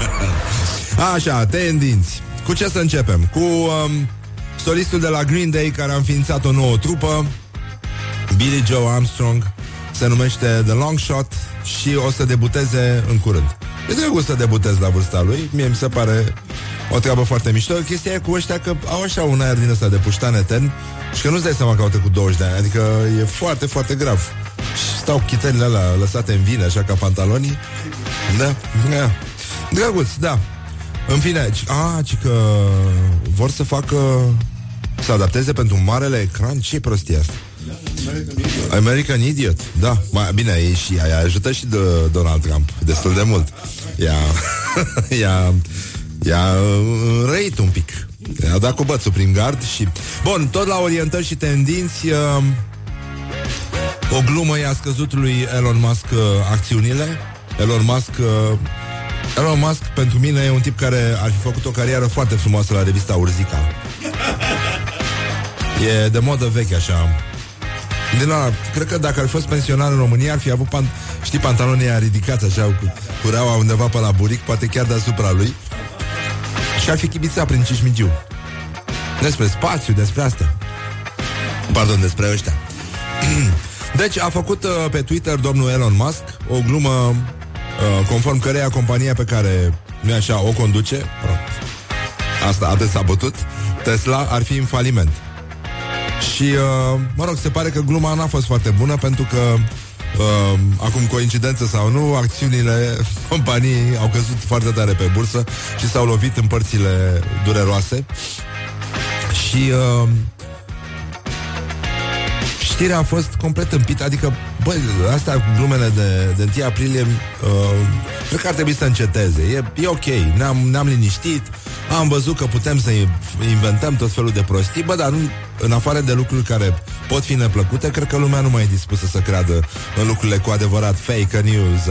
Așa, tendinți. Cu ce să începem? Cu um, solistul de la Green Day care a înființat o nouă trupă, Billy Joe Armstrong, se numește The Long Shot și o să debuteze în curând. E drăguț să debutez la vârsta lui, mie mi se pare o treabă foarte mișto. Chestia e cu ăștia că au așa un aer din ăsta de puștan etern și că nu-ți dai seama că au trecut 20 de ani, adică e foarte, foarte grav. Și stau chitările alea lăsate în vine, așa ca pantalonii. Da, da. Drăguț, da. În fine, a, ci că vor să facă să adapteze pentru un marele ecran. Ce prostie asta? American Idiot, da. Mai bine, e și ea ajută și de Donald Trump destul de mult. Ea, ea, ea răit un pic. A dat cu bățul prin gard și... Bun, tot la orientări și tendinți... Uh, o glumă i-a scăzut lui Elon Musk uh, acțiunile. Elon Musk... Uh, Elon Musk pentru mine e un tip care ar fi făcut o carieră foarte frumoasă la revista Urzica. E de modă veche așa din ala, cred că dacă ar fi fost pensionar în România Ar fi avut, pan, știi, pantalonii aia ridicați Așa, cu cureaua undeva pe la buric Poate chiar deasupra lui. Și ar fi chibițat prin Cismigiu Despre spațiu, despre asta Pardon, despre ăștia. Deci a făcut uh, pe Twitter domnul Elon Musk O glumă uh, conform căreia compania pe care nu așa o conduce Asta atât s-a bătut Tesla ar fi în faliment și, uh, mă rog, se pare că gluma n-a fost foarte bună pentru că Uh, acum, coincidență sau nu, acțiunile companiei au căzut foarte tare pe bursă și s-au lovit în părțile dureroase. Și uh, știrea a fost complet împită, adică, băi, asta cu glumele de, de 1 aprilie, uh, cred că ar trebui să înceteze. E, e ok, ne-am, ne-am liniștit, am văzut că putem să inventăm tot felul de prostii, bă, dar nu, în afară de lucruri care pot fi neplăcute, cred că lumea nu mai e dispusă să creadă în lucrurile cu adevărat fake news.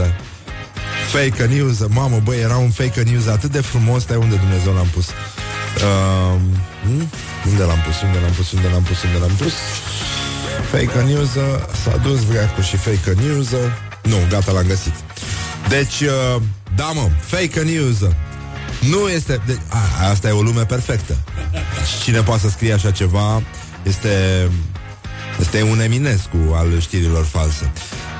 Fake news, mamă, băi, era un fake news atât de frumos, stai unde Dumnezeu l-am pus. Uh, unde l-am pus, unde l-am pus, unde l-am pus, unde l-am pus? Fake news, s-a dus vreacu și fake news. Nu, gata, l-am găsit. Deci, uh, da, mă, fake news. Nu este... De, a, asta e o lume perfectă. Cine poate să scrie așa ceva este... Este un Eminescu al știrilor false.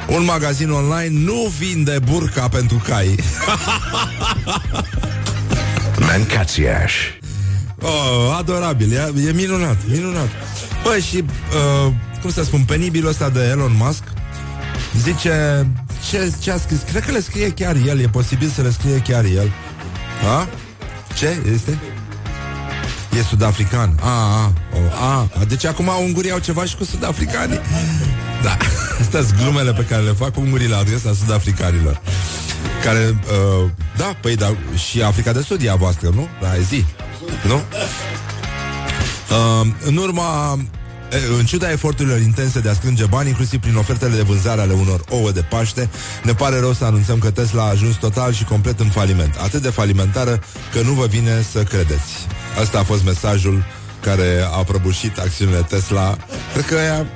Un magazin online nu vinde burca pentru cai. Mancațiaș. Oh, adorabil, e, e minunat, minunat. Băi, și, uh, cum să spun, penibilul ăsta de Elon Musk zice, ce, ce a scris? Cred că le scrie chiar el, e posibil să le scrie chiar el. A? Ce este? E sud-african. A, a, a, a. Deci acum ungurii au ceva și cu sud-africanii. Da, astea sunt glumele pe care le fac ungurii la adresa sud-africanilor. Care, uh, da, păi da, și Africa de Sud e a voastră, nu? Da, e zi, nu? Uh, în urma în ciuda eforturilor intense de a strânge bani, inclusiv prin ofertele de vânzare ale unor ouă de Paște, ne pare rău să anunțăm că Tesla a ajuns total și complet în faliment. Atât de falimentară că nu vă vine să credeți. Asta a fost mesajul care a prăbușit acțiunile Tesla. Cred că ea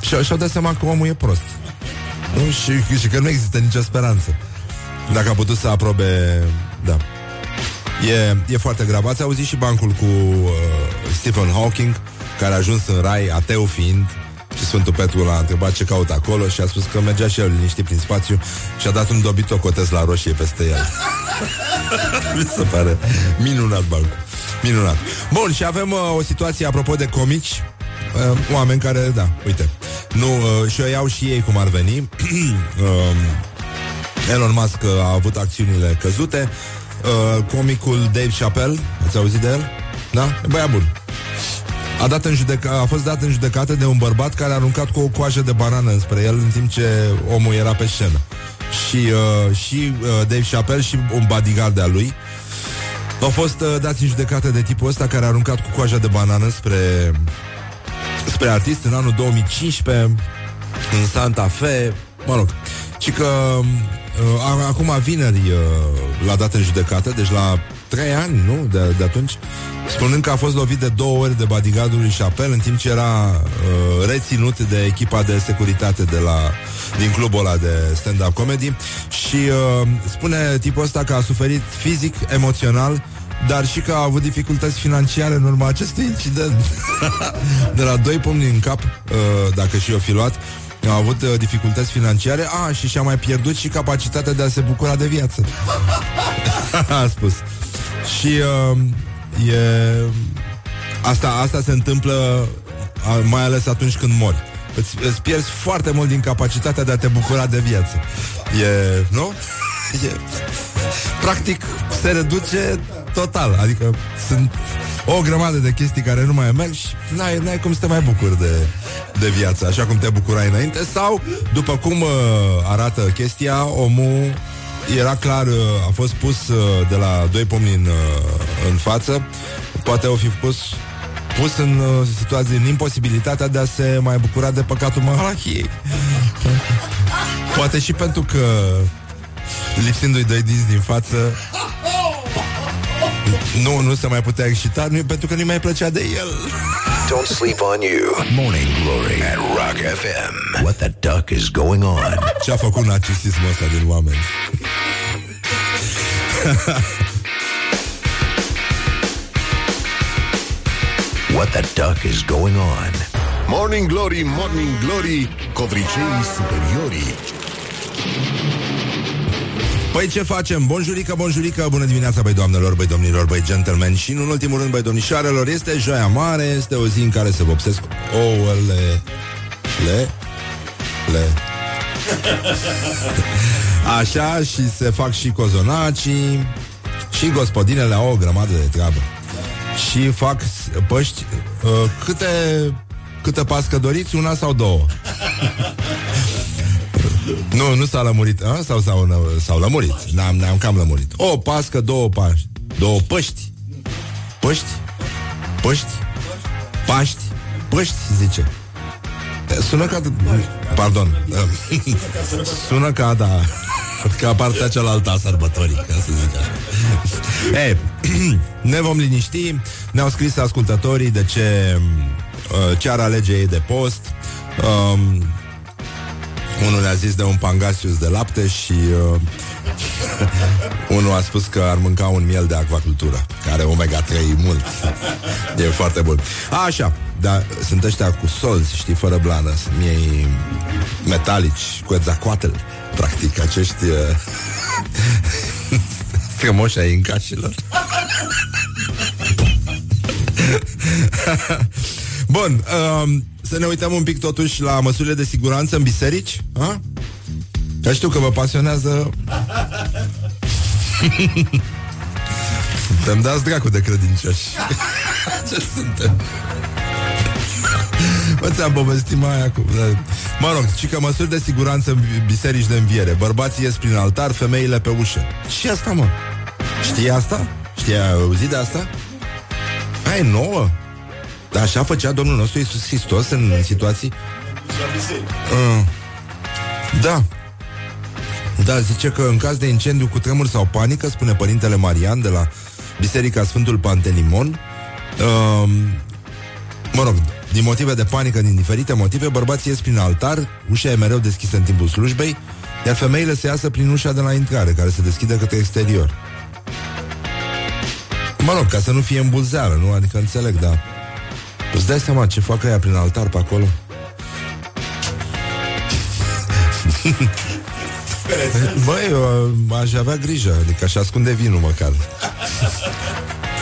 și-au, și dat seama că omul e prost. Nu? Și, și că nu există nicio speranță. Dacă a putut să aprobe... Da. E, e foarte grav. Ați auzit și bancul cu uh, Stephen Hawking care a ajuns în rai, ateu fiind, și Sfântul Petru l-a întrebat ce caută acolo și a spus că mergea și el liniștit prin spațiu și a dat un dobitoc o la roșie peste el. Mi se pare minunat bancul. Minunat. Bun, și avem uh, o situație apropo de comici. Uh, oameni care, da, uite. Nu, uh, și o iau și ei cum ar veni. uh, Elon Musk a avut acțiunile căzute. Uh, comicul Dave Chappelle, ați auzit de el? Da? E băiat bun a, dat în judeca- a fost dat în judecată de un bărbat care a aruncat cu o coajă de banană înspre el în timp ce omul era pe scenă. Și, uh, și uh, Dave Chappelle și un bodyguard de-a lui au fost uh, dați în judecată de tipul ăsta care a aruncat cu coaja de banană spre, spre artist în anul 2015 în Santa Fe, mă rog, și că uh, acum vineri uh, l-a dat în judecată, deci la trei ani, nu? De, de atunci spunând că a fost lovit de două ori de bodyguardul lui Chappelle în timp ce era uh, reținut de echipa de securitate de la, din clubul ăla de stand-up comedy și uh, spune tipul ăsta că a suferit fizic, emoțional dar și că a avut dificultăți financiare în urma acestui incident. de la doi pumni în cap, uh, dacă și o fi luat, a avut uh, dificultăți financiare a, și și-a mai pierdut și capacitatea de a se bucura de viață. a spus. Și uh, E... Asta, asta se întâmplă mai ales atunci când mori. Îți, îți pierzi foarte mult din capacitatea de a te bucura de viață. E... Nu? E, practic se reduce total. Adică sunt o grămadă de chestii care nu mai merg și n-ai, n-ai cum să te mai bucuri de, de viață, așa cum te bucurai înainte. Sau, după cum uh, arată chestia, omul era clar, uh, a fost pus uh, de la doi pomni în, uh, în față, poate au fi pus pus în situație, în imposibilitatea de a se mai bucura de păcatul Malachiei. Poate și pentru că lipsindu-i doi dinți din față nu, nu se mai putea excita nu, pentru că nu-i mai plăcea de el. Don't sleep on you. Morning Glory at Rock FM. What the duck is going on? Ce-a făcut narcisismul ăsta din oameni? What the duck is going on? Morning Glory, Morning Glory, covriceii superiorii. Păi ce facem? Bonjurică, bonjurică, bună dimineața, băi doamnelor, băi domnilor, băi gentlemen Și în ultimul rând, băi domnișoarelor, este joia mare Este o zi în care se vopsesc ouăle Le Le Așa și se fac și cozonacii Și gospodinele au o grămadă de treabă Și fac păști uh, Câte Câte pască doriți? Una sau două? nu, nu s-a lămurit a? Sau s-au, s-au lămurit Ne-am, ne-am cam lămurit O pască, două paști Două păști Păști? Păști? Paști? Păști, zice Sună ca... Pardon. Sună ca, da, ca partea cealaltă a sărbătorii, ca să zic așa. Ei, ne vom liniști. Ne-au scris ascultătorii de ce, uh, ce ar alege ei de post. Um, unul ne-a zis de un pangasius de lapte și uh, unul a spus că ar mânca un miel de acvacultură, care omega-3 mult. E foarte bun. Așa, dar sunt ăștia cu solzi, știi, fără blană, sunt miei metalici, cu ezacoatel, practic, acești uh, strămoși ai încașilor. Bun, um, să ne uităm un pic totuși la măsurile de siguranță în biserici. Ha? Că știu că vă pasionează Suntem dați dracu de credincioși Ce suntem? Mă, ți-am povestit mai acum Mă rog, și că măsuri de siguranță în biserici de înviere Bărbații ies prin altar, femeile pe ușă Și asta, mă Știi asta? Știi, ai auzit de asta? Ai nouă? Dar așa făcea Domnul nostru Iisus Hristos în, în situații? Uh, da Da, zice că în caz de incendiu cu tremur sau panică Spune Părintele Marian de la Biserica Sfântul Pantelimon uh, Mă rog, din motive de panică, din diferite motive Bărbații ies prin altar Ușa e mereu deschisă în timpul slujbei Iar femeile se iasă prin ușa de la intrare Care se deschide către exterior Mă rog, ca să nu fie îmbulzeală, nu? Adică înțeleg, da Îți dai seama ce fac ea prin altar pe acolo? Băi, eu aș avea grijă Adică aș ascunde vinul măcar.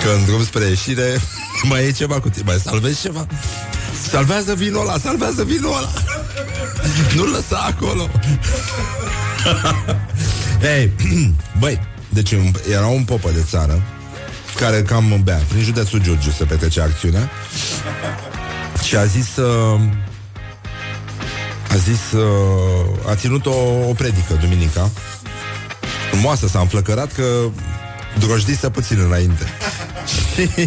Că în drum spre ieșire Mai e ceva cu tine. Mai salvezi ceva? Salvează vinul ăla, salvează vinul ăla. Nu-l lăsa acolo. Ei, băi Deci era un popă de țară Care cam bea. Prin județul Giurgiu se petrece acțiunea. Și a zis uh, A zis uh, A ținut o, o predică duminica. Frumoasă, s-a înflăcărat că Drojdise puțin înainte.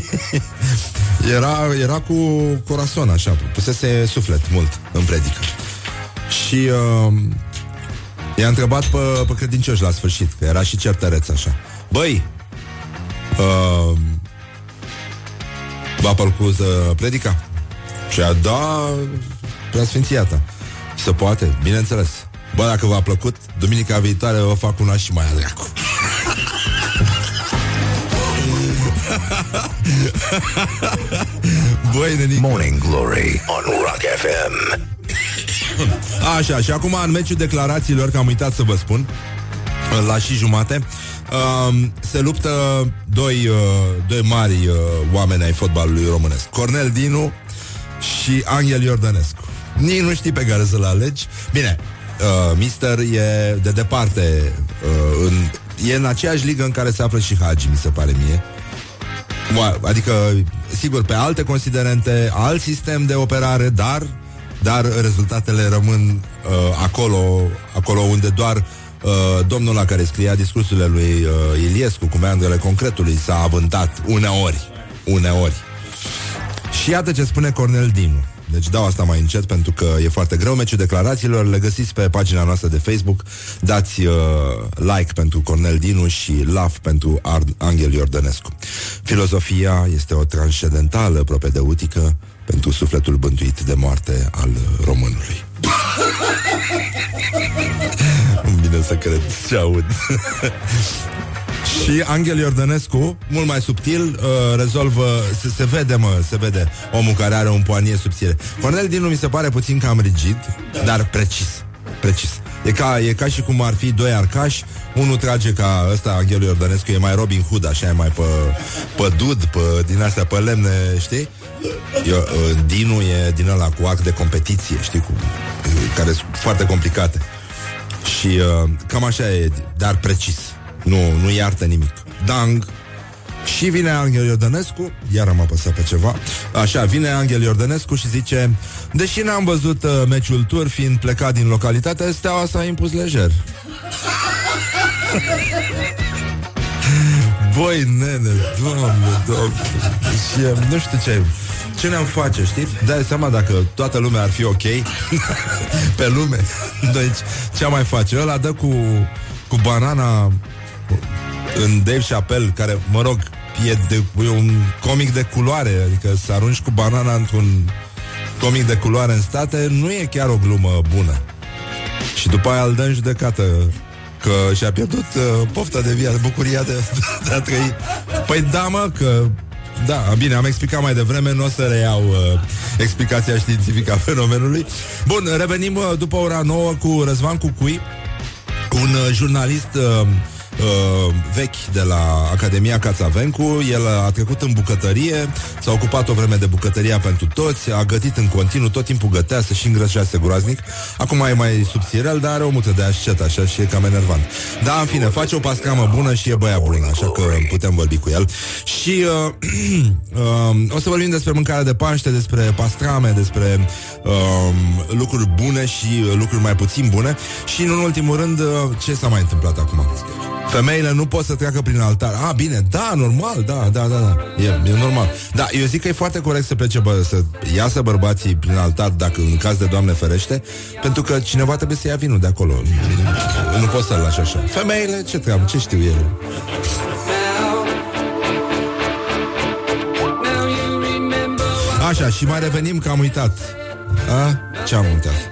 Era, era cu corazon așa Pusese suflet mult în predică. Și uh, I-a întrebat pe, pe credincioși la sfârșit Că era și certăreț așa. Băi uh, V-a plăcut uh, predica? Și a da Preasfințiata Se poate, bineînțeles Bă, dacă v-a plăcut, duminica viitoare vă fac una și mai adracu Băi, nenică. Morning Glory on Rock FM. Așa, și acum în meciul declarațiilor, că am uitat să vă spun, la și jumate, uh, se luptă doi, uh, doi mari uh, oameni ai fotbalului românesc. Cornel Dinu și Angel Iordănescu. Nici nu știi pe care să-l alegi. Bine, uh, Mister e de departe uh, în, e în aceeași ligă în care se află și Hagi, mi se pare mie. Adică, sigur, pe alte considerente, alt sistem de operare, dar, dar rezultatele rămân uh, acolo, acolo unde doar uh, domnul la care scria discursurile lui uh, Iliescu cu meandrele concretului s-a avântat uneori, uneori. Și iată ce spune Cornel Dinu. Deci dau asta mai încet pentru că e foarte greu Meciul declarațiilor, le găsiți pe pagina noastră de Facebook Dați uh, like pentru Cornel Dinu și love pentru Ar- Angel Iordănescu Filozofia este o transcendentală propedeutică pentru sufletul bântuit de moarte al românului Bine să cred ce aud Și Angel Iordănescu, mult mai subtil, uh, rezolvă, se, se vede, mă, se vede omul care are un poanie subțire. Cornel Dinu mi se pare puțin cam rigid, dar precis, precis. E ca, e ca și cum ar fi doi arcași Unul trage ca ăsta, Angel Iordănescu E mai Robin Hood, așa e mai pe, pe dud pe, Din astea, pe lemne, știi? Eu, uh, Dinu e din ăla cu act de competiție Știi? Cu, care sunt foarte complicate Și uh, cam așa e, dar precis. Nu, nu iartă nimic. Dang, și vine Angel Iordănescu, iar am apăsat pe ceva, așa, vine Angel Iordănescu și zice Deși n-am văzut uh, meciul tur, fiind plecat din localitate, steaua s-a impus lejer. Băi, nene, doamne, doamne Și uh, nu știu ce Ce ne-am face, știi? Dai seama dacă toată lumea ar fi ok Pe lume Deci, ce mai face? Ăla dă cu, cu banana în Dave Chappelle, care, mă rog, e, de, e un comic de culoare, adică să arunci cu banana într-un comic de culoare în state, nu e chiar o glumă bună. Și după aia îl dă în judecată că și-a pierdut uh, pofta de viață, bucuria de, de a trăi. Păi da, mă, că da, bine, am explicat mai devreme, nu o să reiau uh, explicația științifică a fenomenului. Bun, revenim uh, după ora 9 cu Răzvan Cucui, un uh, jurnalist uh, uh, vechi de la Academia Cațavencu. El a trecut în bucătărie, s-a ocupat o vreme de bucătăria pentru toți, a gătit în continuu, tot timpul gătea să și îngrășease groaznic. Acum e mai subțirel, dar are o mută de ascet, așa, și e cam enervant. Da, în fine, face o pascamă bună și e băia bună, așa că putem vorbi cu el. Și uh, uh, o să vorbim despre mâncarea de Paște, despre pastrame, despre uh, lucruri bune și lucruri mai puțin bune și, în ultimul rând, uh, ce s-a mai întâmplat acum? Femeile nu pot să treacă prin altar. Ah, bine, da, normal, da, da, da, da. E, e normal. Da, eu zic că e foarte corect să plece, bă, să iasă bărbații prin altar, dacă în caz de Doamne ferește, pentru că cineva trebuie să ia vinul de acolo. Nu poți să-l lași așa. Femeile, ce treabă, ce știu ele? Așa, și mai revenim că am uitat. A? Ce am uitat?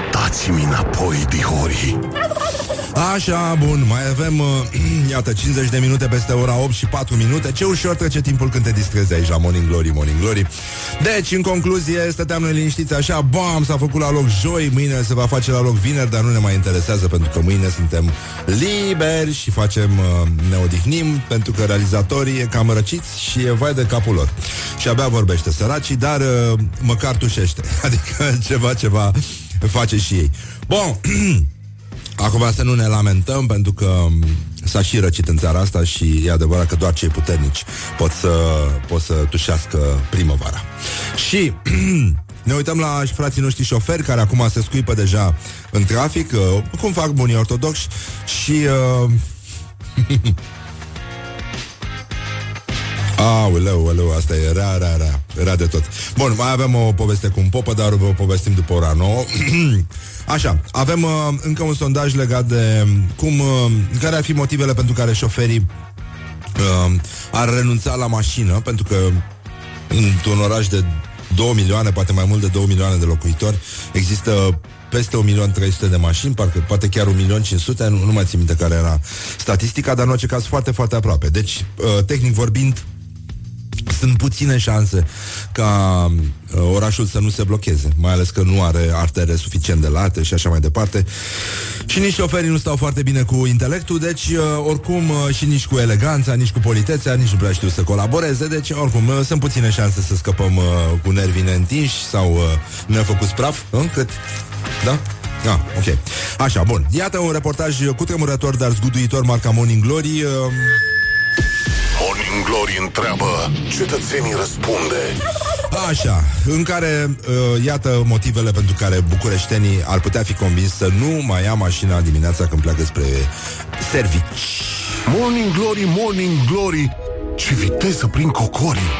Dați-mi înapoi, dihori Așa, bun, mai avem, uh, iată, 50 de minute peste ora 8 și 4 minute. Ce ușor trece timpul când te distrezi aici la Morning Glory, Morning Glory. Deci, în concluzie, stăteam noi liniștiți așa, bam, s-a făcut la loc joi, mâine se va face la loc vineri, dar nu ne mai interesează pentru că mâine suntem liberi și facem, uh, ne odihnim, pentru că realizatorii e cam răciți și e vai de capul lor. Și abia vorbește săracii, dar uh, măcar tușește. Adică ceva, ceva face și ei. Bun, Acum să nu ne lamentăm pentru că um, s-a și răcit în țara asta și e adevărat că doar cei puternici pot să, pot să tușească primăvara. Și ne uităm la frații noștri șoferi care acum se scuipă deja în trafic, uh, cum fac bunii ortodoxi și... Uh, Aoleu, aoleu, asta e rea, rea, rea, rea de tot. Bun, mai avem o poveste cu un popă, dar vă povestim după ora 9. Așa, avem uh, încă un sondaj legat de cum, uh, care ar fi motivele pentru care șoferii uh, ar renunța la mașină, pentru că într-un oraș de 2 milioane, poate mai mult de 2 milioane de locuitori, există peste 1.300.000 de mașini, parcă, poate chiar 1.500.000, nu, nu mai țin minte care era statistica, dar în orice caz foarte, foarte aproape. Deci, uh, tehnic vorbind, sunt puține șanse ca uh, orașul să nu se blocheze, mai ales că nu are artere suficient de late și așa mai departe. Și nici șoferii nu stau foarte bine cu intelectul, deci uh, oricum uh, și nici cu eleganța, nici cu politețea, nici nu prea știu să colaboreze, deci oricum uh, sunt puține șanse să scăpăm uh, cu nervii neîntinși sau uh, nefăcuți praf, uh, cât? Da? Ah, ok. Așa, bun. Iată un reportaj cu tremurător, dar zguduitor, marca Morning Glory. Uh, Morning Glory întreabă Cetățenii răspunde Așa, în care, uh, iată motivele pentru care bucureștenii ar putea fi convins să nu mai ia mașina dimineața când pleacă spre servici. Morning Glory, Morning Glory Ce viteză prin cocorii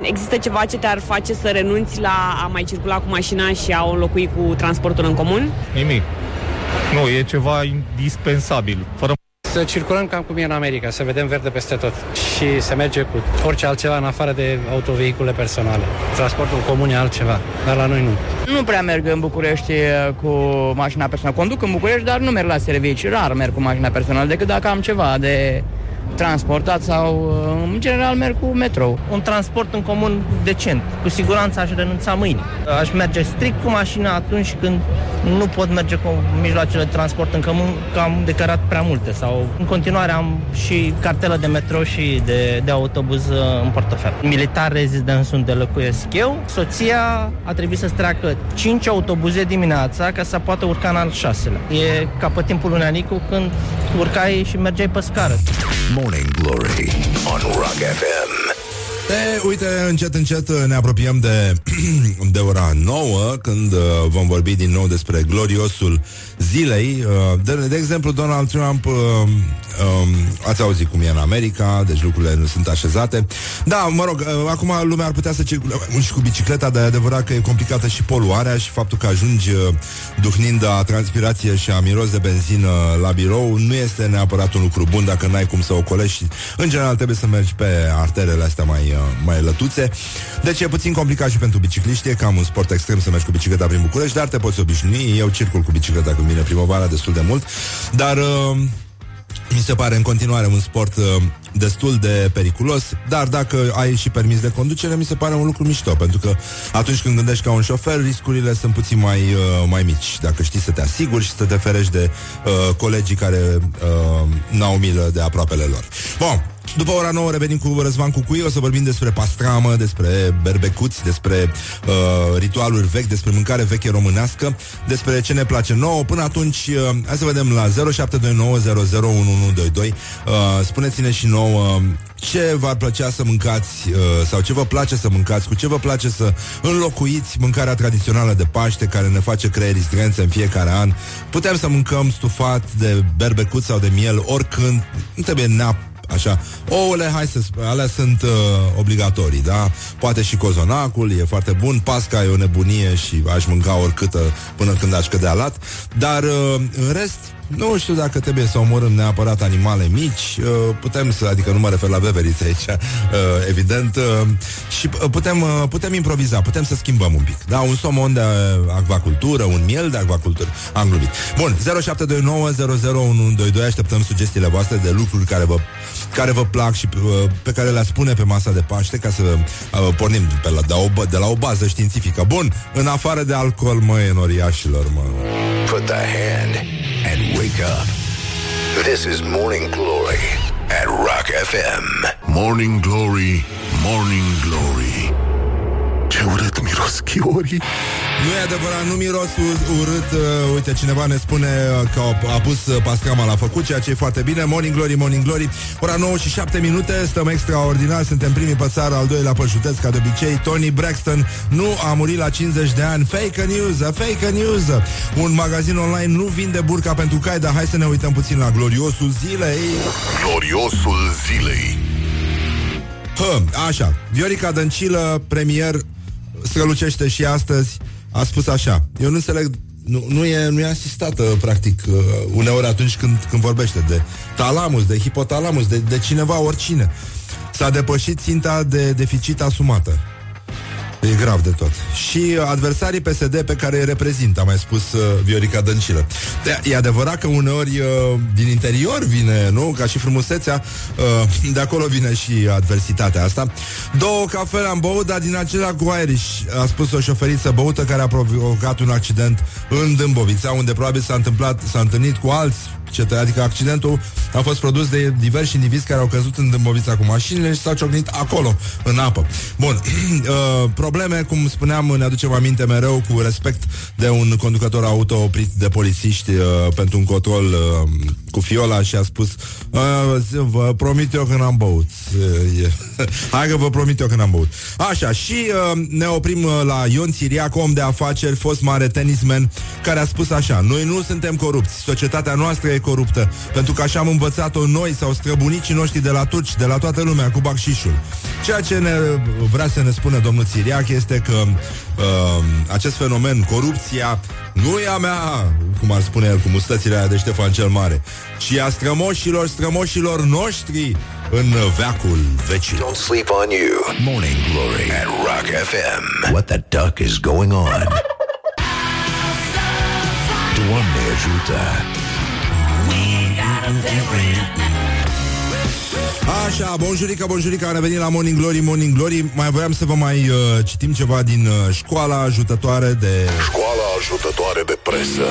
Există ceva ce te-ar face să renunți la a mai circula cu mașina și a o înlocui cu transportul în comun? Nimic. Nu, e ceva indispensabil. Fără Să circulăm cam cum e în America, să vedem verde peste tot și se merge cu orice altceva în afară de autovehicule personale. Transportul comun e altceva, dar la noi nu. Nu prea merg în București uh, cu mașina personală. Conduc în București, dar nu merg la servicii. Rar merg cu mașina personală, decât dacă am ceva de transportat sau, uh, în general, merg cu metrou. Un transport în comun decent. Cu siguranță aș renunța mâine. Aș merge strict cu mașina atunci când nu pot merge cu mijloacele de transport în comun, că am declarat prea multe. Sau în continuare am și cartelă de metro și de, de autobuz uh, în portofel. Militar rezident unde locuiesc eu. Soția a trebuit să treacă 5 autobuze dimineața ca să poată urca în al șaselea. E ca pe timpul lui Anicu când urcai și mergeai pe scară. Morning Glory on Rock FM. E, uite, încet, încet ne apropiem de, de ora 9, când uh, vom vorbi din nou despre gloriosul zilei. Uh, de, de exemplu, Donald Trump, uh, um, ați auzit cum e în America, deci lucrurile nu sunt așezate. Da, mă rog, uh, acum lumea ar putea să circule mai mult și cu bicicleta, dar e adevărat că e complicată și poluarea și faptul că ajungi uh, duhnind a transpirație și a miros de benzină la birou nu este neapărat un lucru bun dacă n-ai cum să o colești. În general trebuie să mergi pe arterele astea mai, uh, mai lătuțe. Deci e puțin complicat și pentru bicicliști, e cam un sport extrem să mergi cu bicicleta prin București, dar te poți obișnui. Eu circul cu bicicleta când vine primăvara destul de mult, dar uh, mi se pare în continuare un sport uh, destul de periculos, dar dacă ai și permis de conducere, mi se pare un lucru mișto, pentru că atunci când gândești ca un șofer, riscurile sunt puțin mai, uh, mai mici. Dacă știi să te asiguri și să te ferești de uh, colegii care uh, n-au milă de aproapele lor. Bun, după ora 9 revenim cu Răzvan Cucui O să vorbim despre pastramă, despre berbecuți Despre uh, ritualuri vechi Despre mâncare veche românească Despre ce ne place nouă Până atunci, uh, hai să vedem la 0729001122 uh, Spuneți-ne și nouă ce v-ar plăcea să mâncați uh, sau ce vă place să mâncați, cu ce vă place să înlocuiți mâncarea tradițională de Paște care ne face creierii strânțe în fiecare an. Putem să mâncăm stufat de berbecut sau de miel oricând, nu trebuie neapărat Așa. Ouăle, hai să spun, alea sunt uh, obligatorii, da? Poate și cozonacul, e foarte bun. Pasca e o nebunie și aș mânca oricâtă până când aș cădea lat. Dar, uh, în rest, nu știu dacă trebuie să omorâm neapărat animale mici, uh, putem să, adică nu mă refer la veverițe aici, uh, evident, uh, și putem, putem improviza, putem să schimbăm un pic. Da, un somon de acvacultură, un miel de acvacultură. Am glumit. Bun, 0729 așteptăm sugestiile voastre de lucruri care vă, care vă plac și pe care le spune pe masa de Paște ca să pornim pe la, de, o, de la o bază științifică. Bun, în afară de alcool, mă, enoriașilor, mă. Put the hand and wake up. This is Morning Glory at Rock FM. Morning Glory, Morning Glory. Ce urât miros chiorii. Nu e adevărat, nu miros urât. Uh, uite, cineva ne spune uh, că a, a pus uh, pascama la făcut, ceea ce e foarte bine. Morning Glory, Morning Glory. Ora 9 și 7 minute, stăm extraordinar, suntem primii pe țară, al doilea pe județ, ca de obicei. Tony Braxton nu a murit la 50 de ani. Fake news, fake news. Un magazin online nu vinde burca pentru cai, dar hai să ne uităm puțin la gloriosul zilei. Gloriosul zilei. Hă, așa, Viorica Dăncilă, premier, strălucește și astăzi, a spus așa. Eu nu înțeleg nu, nu, e, nu e asistată, practic, uh, uneori atunci când, când vorbește de talamus, de hipotalamus, de, de cineva, oricine. S-a depășit ținta de deficit asumată. E grav de tot. Și adversarii PSD pe care îi reprezintă, a mai spus uh, Viorica Dăncilă. De, e adevărat că uneori uh, din interior vine, nu? Ca și frumusețea, uh, de acolo vine și adversitatea asta. Două cafele am băut, dar din acelea cu Irish, a spus o șoferiță băută care a provocat un accident în Dâmbovița, unde probabil s-a întâmplat, s-a întâlnit cu alți ce adică accidentul a fost produs de diversi indivizi care au căzut în dâmbovița cu mașinile și s-au ciocnit acolo, în apă. Bun, uh, probleme, cum spuneam, ne aducem aminte mereu cu respect de un conducător auto oprit de polițiști uh, pentru un control uh, cu fiola și a spus uh, vă promit eu că n-am băut. Uh, Hai că vă promit eu că n-am băut. Așa, și uh, ne oprim uh, la Ion Siriac, om de afaceri, fost mare tenisman, care a spus așa, noi nu suntem corupți, societatea noastră e coruptă, pentru că așa am învățat-o noi sau străbunicii noștri de la turci, de la toată lumea, cu bacșișul. Ceea ce ne vrea să ne spună domnul Siriac este că uh, acest fenomen, corupția, nu e a mea, cum ar spune el, cu mustățile aia de Ștefan cel Mare, ci a strămoșilor, strămoșilor noștri în veacul vecilor. Don't sleep on you. Morning Glory at Rock FM. What the duck is going on? Doamne ajută! Așa, bonjurica, bonjurica, am revenit la Morning Glory, Morning Glory Mai voiam să vă mai uh, citim ceva din uh, școala ajutătoare de... Școala ajutătoare de presă.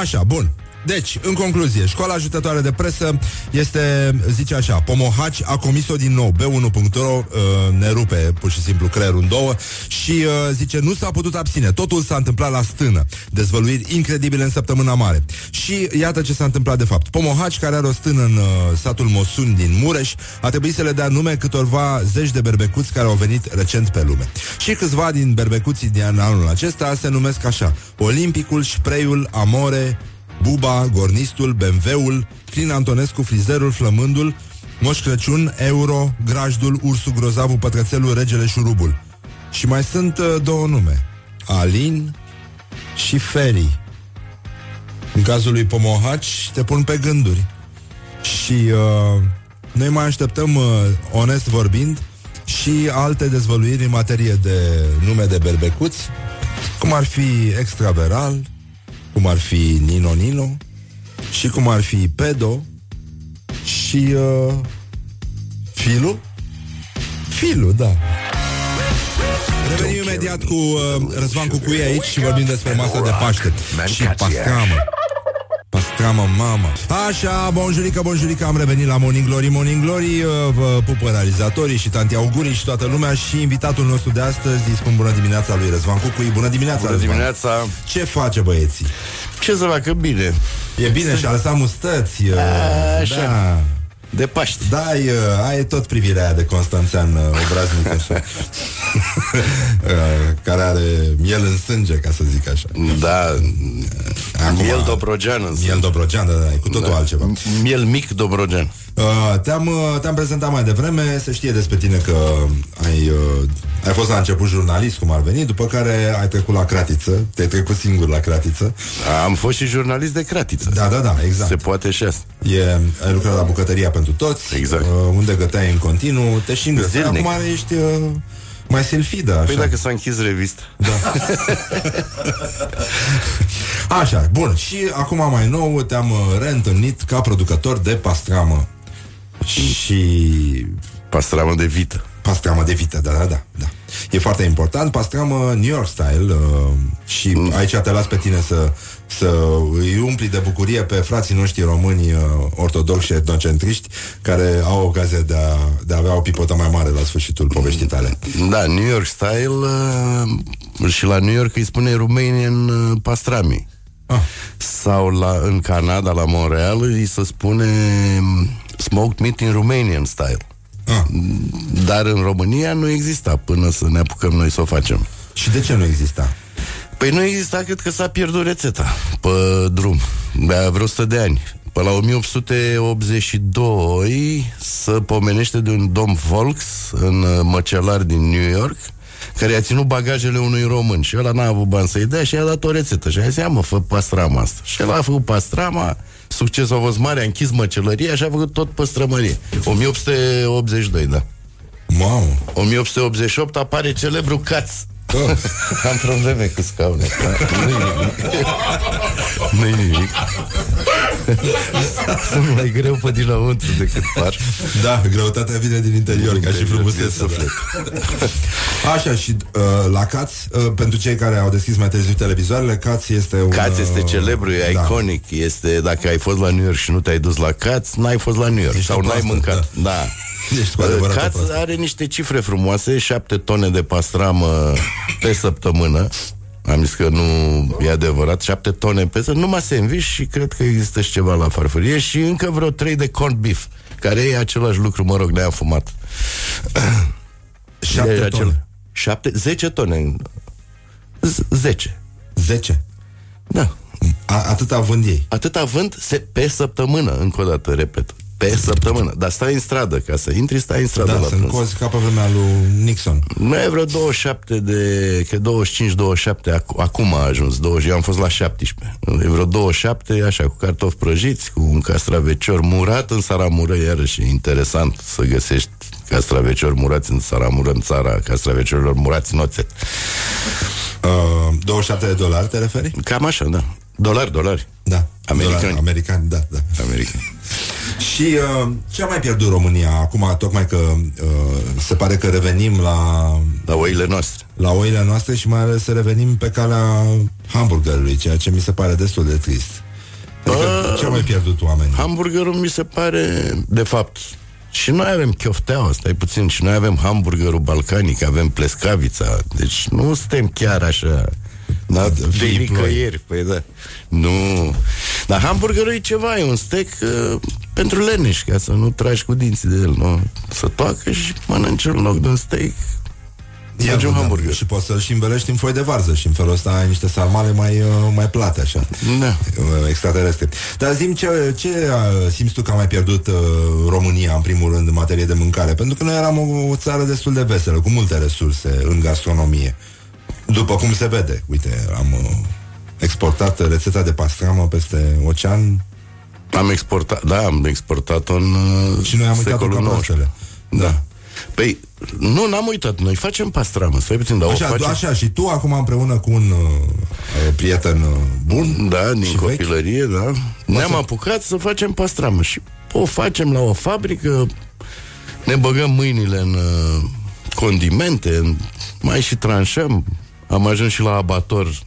Așa, bun deci, în concluzie, școala ajutătoare de presă este, zice așa, Pomohaci a comis-o din nou, B1.ro uh, ne rupe pur și simplu creierul în două și uh, zice, nu s-a putut abține, totul s-a întâmplat la stână, dezvăluiri incredibile în săptămâna mare. Și iată ce s-a întâmplat de fapt. Pomohaci, care are o stână în uh, satul Mosun din Mureș, a trebuit să le dea nume câtorva zeci de berbecuți care au venit recent pe lume. Și câțiva din berbecuții din anul acesta se numesc așa, Olimpicul, Spreiul, Amore, Buba, Gornistul, BMW-ul, Clin Antonescu, Frizerul, Flămândul, Moș Crăciun, Euro, Grajdul, Ursul Grozavul, Pătrățelul, Regele Șurubul. Și mai sunt uh, două nume. Alin și Feri. În cazul lui Pomohaci te pun pe gânduri. Și uh, noi mai așteptăm, uh, onest vorbind, și alte dezvăluiri în materie de nume de berbecuți, cum ar fi extraveral, cum ar fi Nino Nino și cum ar fi Pedo și uh, Filu? Filu, da. Revenim imediat cu uh, Răzvan Cucuie aici și vorbim despre masa de Paște și pastramă. Pastramă, mamă. Așa, bonjurică, bonjurică Am revenit la Morning Glory, Morning Glory uh, Vă pupă realizatorii și tanti augurii Și toată lumea și invitatul nostru de astăzi Îi spun bună dimineața lui Răzvan Cucui. Bună dimineața, Bună Răzvan. dimineața. Ce face băieții? Ce să facă? Bine. E bine și a lăsat mustăți uh, Așa. Da De Paște da, ai, uh, ai tot privirea aia de Constanțean uh, obraznic așa. Uh, Care are miel în sânge, ca să zic așa. Da. Acum, Miel Dobrogean în Miel Dobrogean, da, da, e cu totul Da. altceva. Miel mic Dobrogean. Uh, te-am, uh, te-am prezentat mai devreme Se știe despre tine că ai, uh, ai fost la început jurnalist Cum ar veni După care ai trecut la cratiță Te-ai trecut singur la cratiță. Am fost și jurnalist de cratiță. Da, da, da, exact. Se poate și asta. E, Ai lucrat la bucătăria pentru toți Exact. uh, Unde găteai în continuu Te și îngăteai Zilnic. Acum ești uh, mai silfidă așa. Păi dacă s-a închis revista Așa, bun. Și acum mai nou te-am uh, reîntâlnit ca producător de pastramă. Și Pastramă de vită pastramă de vită, da, da, da, da. E foarte important, pastramă New York style uh, și Mm. aici te las pe tine să, să îi umpli de bucurie pe frații noștri români uh, ortodoxi și etnocentriști care au ocazia de a, de a avea o pipotă mai mare la sfârșitul poveștii tale. Da, New York style uh, Și la New York îi spune Romanian uh, pastrami Ah. Sau la, în Canada, la Montreal Îi se spune um, Smoked meat in Romanian style Ah. Dar în România nu exista Până să ne apucăm noi să o facem Și de ce nu exista? Păi nu exista, cred că s-a pierdut rețeta Pe drum De vreo 100 de ani Pe la 1882 Se pomenește de un domn Volks În uh, măcelar din New York care i-a ținut bagajele unui român și ăla n-a avut bani să-i dea și i-a dat o rețetă și a zis, ia mă, fă pastrama asta. Și el a făcut pastrama, succesul a fost mare, a închis măcelăria și a făcut tot păstrămărie. 1882, da. Mamă! 1888 apare celebru Caț. Oh. Am probleme cu scaune. Nu-i nimic. Nu-i nimic. Sunt mai greu pe dinăuntru decât par. Da, greutatea vine din interior, ca și Din frumusețea. suflet. Da. Așa, și uh, la Caț, uh, pentru cei care au deschis mai târziu televizoarele, Caț este un... Caț este uh, celebru, e da. iconic Este, dacă ai fost la New York și nu te-ai dus la Caț N-ai fost la New York Ești Sau o n-ai proastă, mâncat Da, Ești cu adevărat o Caț proastă. are niște cifre frumoase 7 tone de pastramă pe săptămână am zis că nu e adevărat 7 tone pe zi, numai sandwich Și cred că există și ceva la farfurie Și încă vreo 3 de corned beef Care e același lucru, mă rog, neafumat Șapte E tone. 7, 10 tone Z- 10 10. Da, A, atâta vând ei. Atâta vând se, pe săptămână, încă o dată, repet. Pe săptămână. Dar stai în stradă, ca să intri, stai în stradă Da, la sunt prânz. cozi ca pe vremea lui Nixon. Nu e vreo 27 de... Că 25-27 ac- acum a ajuns 20, Eu am fost la 17 E vreo 27, așa, cu cartofi prăjiți Cu un castravecior murat în saramură Iarăși e interesant să găsești Castraveciori murați în saramură În țara castraveciorilor murați în oțet Uh, 27 de dolari, te referi? Cam așa, da Dolari, dolari. Da. Americani. Dolari, americani, da, da. Americani. Și uh, ce a mai pierdut România acum, tocmai că uh, se pare că revenim la... La oile noastre. La oile noastre și mai ales să revenim pe calea hamburgerului, ceea ce mi se pare destul de trist. Adică, Bă, ce au mai pierdut oamenii? Hamburgerul mi se pare, de fapt, și noi avem chiofteaua, stai puțin, și noi avem hamburgerul balcanic, avem plescavița, deci nu suntem chiar așa... Da, de vii nicăieri, păi da. Nu. Dar hamburgerul e ceva, e un steak uh, pentru leneși, ca să nu tragi cu dinții de el, nu? Să toacă și mănânci în loc de un steak. Ia, Merge un da, hamburger. Și poți să-l și învelești în foi de varză și în felul ăsta ai niște sarmale mai, uh, mai plate, așa. Da. Uh, Extraterestre. Dar zim ce, ce uh, simți tu că a mai pierdut uh, România, în primul rând, în materie de mâncare? Pentru că noi eram o, o țară destul de veselă, cu multe resurse în gastronomie. După cum se vede, uite, am uh, exportat rețeta de pastramă peste ocean Am exportat, da, am exportat-o în uh, și noi am uitat-o secolul ca 19. proastele. Da. Păi, nu, n-am uitat. Noi facem pastramă, stai puțin, dar o Așa, facem... așa, și tu acum împreună cu un uh, prieten uh, bun Da, din și copilărie, da. Ne-am să- apucat să facem pastramă și o facem la o fabrică, ne băgăm mâinile în uh, condimente, în, mai și tranșăm. Am ajuns și la abator.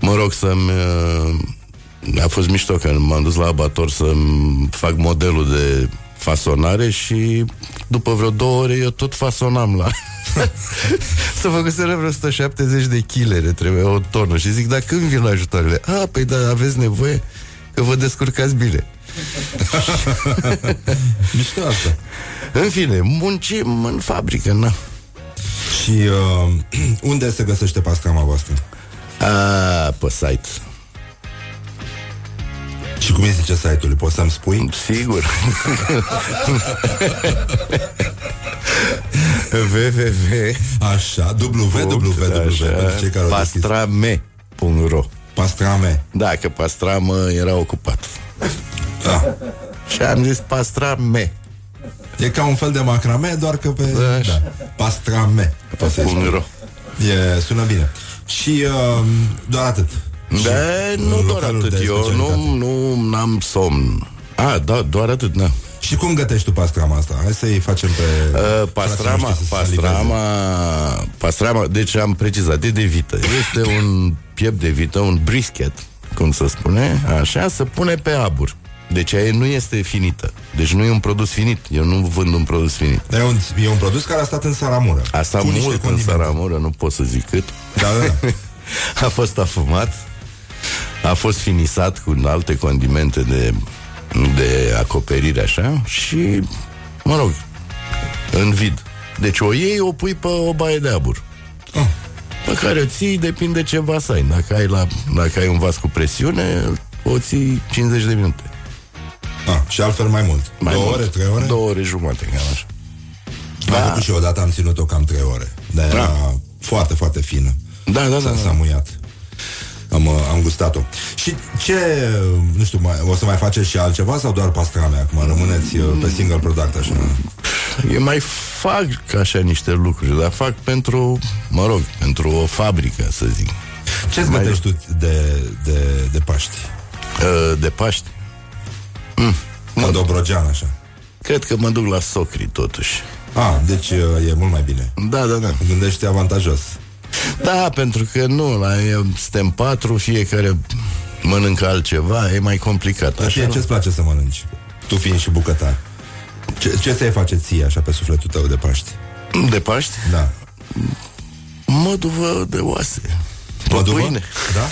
Mă rog să-mi... Uh, a fost mișto că m-am dus la abator să-mi fac modelul de fasonare și după vreo două ore eu tot fasonam la... să făcuseră vreo 170 de kilere, trebuie o tonă și zic, dar când vin la ajutoarele? A, păi da, aveți nevoie că vă descurcați bine. Mișto asta. În fine, muncim în fabrică, na. Și uh, unde se găsește pastrama voastră? A, pe site. Și cum îi zice site-ului? Poți să-mi spui? Sigur. www Așa, www, pentru cei care au deschis. pastrame.ro Pastrame. Da, că pastramă era ocupat. Da. Și am zis pastrame. E ca un fel de macrame, doar că pe... Da, așa. Da. Pastrame. Poți să-i spui. .ro E, sună bine. Și uh, doar atât. Da, nu doar localuri atât. de Eu specialitate. nu, nu am somn. A, da, doar atât, da. Și cum gătești tu pastrama asta? Hai să-i facem pe... Uh, pastrama, frații noștri să se pastrama, pastrama, deci am precizat, e de vită. Este un piept de vită, un brisket, cum se spune, așa, se pune pe abur. Deci aia nu este finită. Deci nu e un produs finit. Eu nu vând un produs finit. E un, e un produs care a stat în saramură. A stat Cu niște mult în condimente. saramură, nu pot să zic cât. Da, da, da. a fost afumat, a fost finisat cu alte condimente de, de acoperire așa și, mă rog, în vid. Deci o iei, o pui pe o baie de abur. Ah. Pe care o ții, depinde ce vas ai. Dacă ai, la, dacă ai un vas cu presiune, o ții 50 de minute. Ah, și altfel mai mult. Mai Două mult. ore, trei ore? Două ore jumate, cam așa. Am făcut și eu odată, am ținut-o cam trei ore. Dar era Da. foarte, foarte fină. Da, da, da. S-a, s-a da. muiat. Am, uh, am gustat-o. Și ce, nu știu, mai, o să mai faceți și altceva sau doar pastrame acum? Rămâneți uh, pe single product așa? Eu mai fac așa niște lucruri, dar fac pentru, mă rog, pentru o fabrică, să zic. Ce-ți Mai- gătești tu de, de, de Paști? Uh, De Paști. Mm. Ca Dobrogean, așa. Cred că mă duc la socri, totuși. Ah, deci uh, e mult mai bine. Da, da, da. Gândește avantajos. Da, pentru că nu, la eu suntem patru, fiecare mănâncă altceva, e mai complicat. Dar Așa, ție ce-ți place să mănânci? Tu fiind și bucătar. Ce, ce ți-ai face ție așa pe sufletul tău de Paști? De Paști? Da. Măduvă de oase. Pe Măduvă? pâine. Da?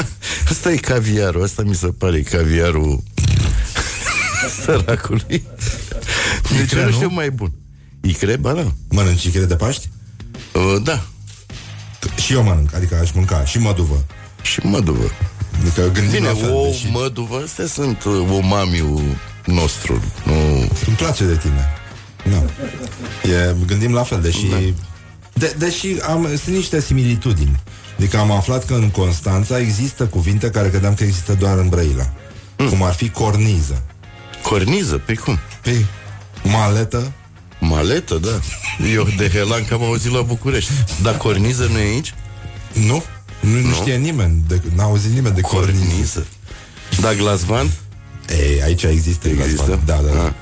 Asta e caviarul, asta mi se pare caviarul săracului. Deci Icre, eu nu nu? știu mai bun. Icre, ba da. Mănânci icre de Paști? Uh, da. Și eu mănânc, adică aș mânca și măduvă. Și măduvă. Adică gândim Bine, la fel, o deși măduvă, astea sunt uh, umamiul nostru. Nu... îmi place de tine. Da. E, gândim la fel, deși... Da. De, deși am, sunt niște similitudini. Adică am aflat că în Constanța există cuvinte care credeam că există doar în Brăila. Mm. Cum ar fi corniză. Corniză? Pe cum? Pe maletă. Maletă, da. Eu de Helan că am auzit la București. Dar corniză nu e aici? Nu? Nu, nu știe nimeni, de, n-a auzit nimeni de corniză. Corniză. Da, glasvan? Ei, aici există, Există? glasvan. Da, da, da.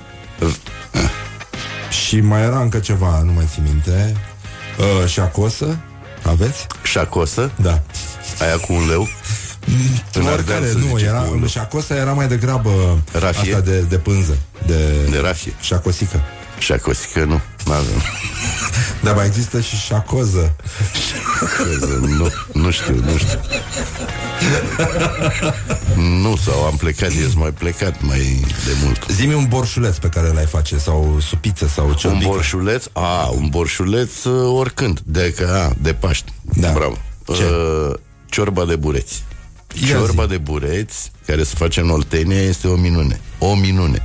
Ah. Și mai era încă ceva, nu mai țin minte. Uh, șacosă, aveți? Șacosă? Da. Aia cu un leu? În Oricare, Ardeal se nu, zice era, cu un leu. șacosa era mai degrabă Rafie? asta de, de pânză. De, De rafie. Șacosică. Șacosică nu, n-avem. Dar mai există și șacoză. nu, nu știu, nu știu. nu, sau am plecat, ești mai plecat mai de mult. Zi-mi un borșuleț pe care l-ai face Sau supiță sau Un ciorbică borșuleț? A, un borșuleț uh, oricând. De, că, a, de Paști. Da. Bravo. Ce? Uh, ciorba de bureți. Ia ciorba zi. de bureți, care se face în Oltenia, este o minune. O minune.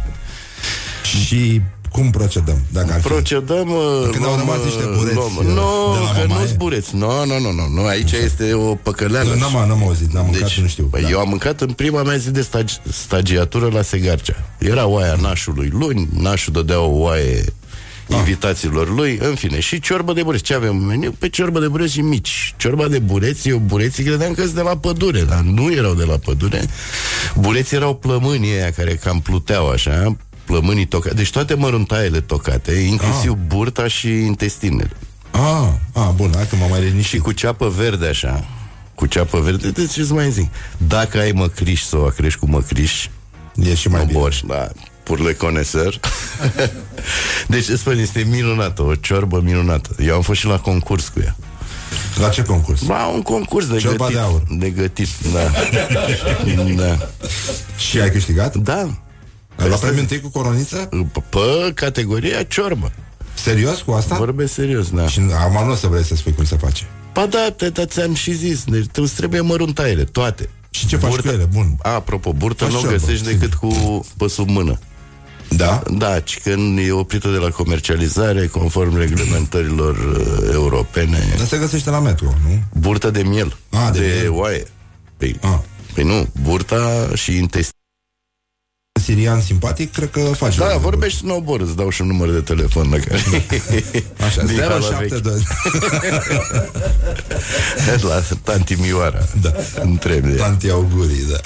Și cum procedăm? Dacă ar fi? Procedăm uh, Când au luăm, rămas niște uh, bureți, luăm- uh, Nu, de la că mamaie? nu-s bureți Nu, nu, nu, nu, nu Aici este o păcăleală Nu, n-am, n-am auzit, n-am mâncat, deci, nu știu păi da. Eu am mâncat în prima mea zi de stagi- stagiatură la Segarcea Era oaia nașului luni Nașul dădea o oaie invitațiilor lui, în fine, și ciorbă de bureți. Ce avem în meniu? Pe ciorbă de bureți și mici. Ciorba de bureți, eu bureții credeam că sunt de la pădure, dar nu erau de la pădure. Bureții erau plămânii aia care cam pluteau așa, plămânii tocate. Deci toate măruntaiele tocate, inclusiv Ah. burta și intestinele. Ah, ah, bun, hai că m-am mai liniștit Și cu ceapă verde așa Cu ceapă verde, de ce să mai zic Dacă ai măcriș sau o crești cu măcriș E și mai bine Borș, da Pour le connaisseur Deci îți spun, este minunată O ciorbă minunată Eu am fost și la concurs cu ea La ce concurs? Ba, un concurs de Ciorba gătit de aur. De gătit, da Da, Și ai câștigat? da Ai luat premiul întâi cu coroniță? Pe categoria ciorbă Serios cu asta? Vorbesc serios, da Și acum nu o să vrei să spui cum se face Ba da, te, te, ți-am și zis Deci tu îți trebuie măruntaiele, toate Și ce faci cu ele? Bun A, apropo, burtă Faci nu o ciorbă, găsești sigur. decât cu pe sub mână. Da? Da, ci când e oprită de la comercializare, conform reglementărilor uh, europene, Dar se găsește la metro, nu? burtă de miel, A, de de, miel. oaie. Păi, Ah. păi nu, burta și intestin. Sirian simpatic, cred că face Da, la- vorbești în obor, îți dau și un număr de telefon la care... Așa, Din hala 072 vechi. La tanti Mioara. Da. Întreb de ea. Tanti augurii, da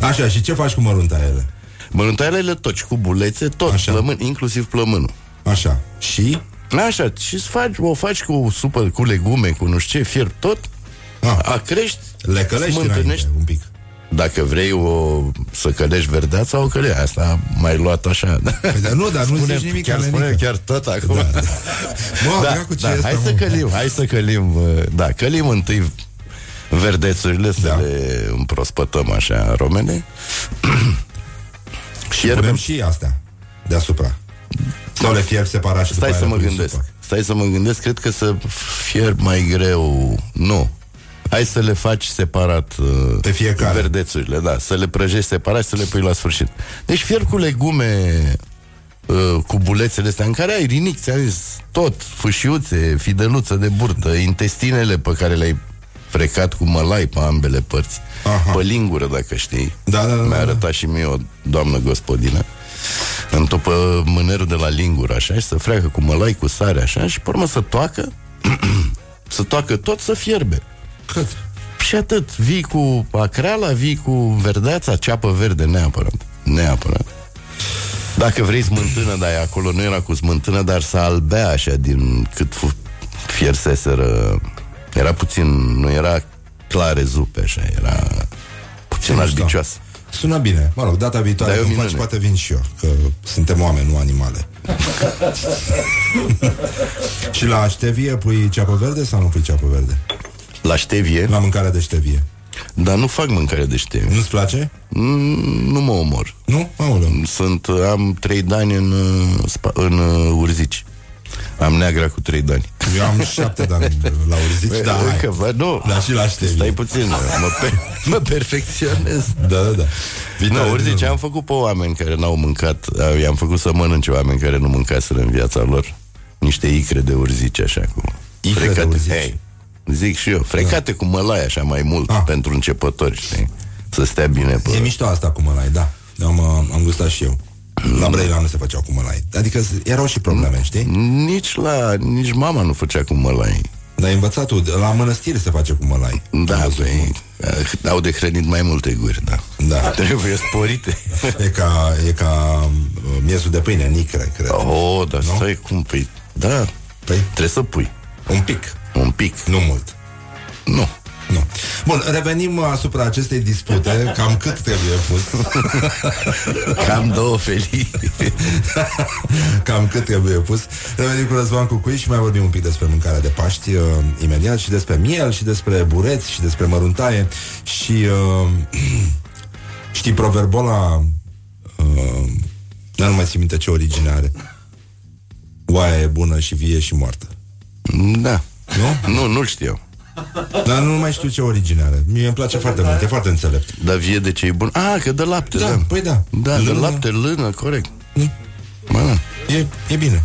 Așa, și ce faci cu măruntaiele? Măruntaiele le toci cu bulețe, tot, Așa. plămân, inclusiv plămânul. Așa, și? Așa, și faci, o faci cu supă, cu legume, cu nu știu ce, fierb tot, Ah, a crești, le călești smântânești. înainte, un pic Dacă vrei o, să călești verdeața, o căle. Asta mai luat așa. Păi, dar nu, dar nu spune, zici nimic, chiar Alenică. spune chiar tot acum. Da. Da, Mă, da, dracu, ce da, este, hai mă? să călim, hai să călim, uh, da, călim întâi verdețurile, să Da. le împrospătăm așa romene. Și Fierbem. punem și astea Deasupra Sau le fierb separat și Stai după să aia mă le pui în gândesc. supă? Stai să mă gândesc, cred că să fierb mai greu. Nu. Hai să le faci separat uh, Pe fiecare. Verdețurile, da Să le prăjești separat și să le pui la sfârșit Deci fierb cu legume uh, Cu bulețele astea În care ai rinic, ți-am zis Tot, fâșiuțe, fideluță de burtă Intestinele pe care le-ai frecat cu mălai pe ambele părți Aha. Pe lingură, dacă știi Da, da, da, Mi-a da. arătat și mie o doamnă gospodină Întopă mânerul de la lingură Așa și să freacă cu mălai, cu sare Așa și pe urmă să toacă Să toacă tot, să fierbe Cât? și atât, vii cu acreala, vii cu verdeața, ceapă verde, neapărat. Neapărat. Dacă vrei smântână, dar acolo nu era cu smântână, dar să albea așa din cât fu- fierseseră. Era puțin, nu era clare zupe așa, era puțin Ce albicioasă. Sună bine. Mă rog, data viitoare Dar e o când faci, minune. poate vin și eu, că suntem oameni, nu animale. și la ștevie pui ceapă verde sau nu pui ceapă verde? La ștevie, La mâncarea de ștevie. dar nu fac mâncare de ștevie. Nu-ți place? Mm, Nu mă omor. Nu? Aoleu. Sunt, am trei dani în, uh, spa- în uh, urzici. Am neagra cu trei dani. Eu am șapte de ani la urzici, da, hai. Că, bă, nu. Da, și la ștevie. Stai puțin, mă, mă, pe, mă perfecționez. Da, da, da. Nu, urzici am făcut pe oameni care n-au mâncat, uh, i-am făcut să mănânce oameni care nu mâncaseră în viața lor. Niște icre de urzici, așa, cu Icre de urzici. Hey, zic și eu, frecate cu mălai, așa, mai mult, Ah. pentru începători, știi? Să stea bine pe... E mișto asta cu mălai, da. Am, uh, am gustat și eu. La Brăila nu se făceau cu mălai. Adică s- erau și probleme, știi? Nici la, nici mama nu făcea cu mălai. Dar ai învățat tu, la mănăstire se face cu mălai. Da, Am văzut. păi, uh, au de hrănit mai multe guri, da. Da. Trebuie sporite. E ca, e ca uh, miezul de pâine, nicre, cred. Oh, dar stai cum, păi, da, Păi, trebuie să pui. un pic, Un pic. nu mult. Nu. Nu. Bun, revenim asupra acestei dispute. Cam cât trebuie pus? Cam două felii. Cam cât trebuie pus. Revenim cu Răzvan Cucuiș și mai vorbim un pic despre mâncarea de Paști uh, imediat și despre miel și despre bureți și despre măruntaie și uh, știi proverbul ăla uh, nu mai țin minte ce origine are. Oaia e bună și vie și moartă. Da. Nu? Nu, nu-l știu. Dar nu mai știu ce origine are. Mie îmi place foarte mult, e foarte înțelept. Dar vie de ce e bun? Ah, că dă lapte, Da, da. păi da. Da, de Lână. lapte, lână, corect. Nu. Mă, da. E, e bine.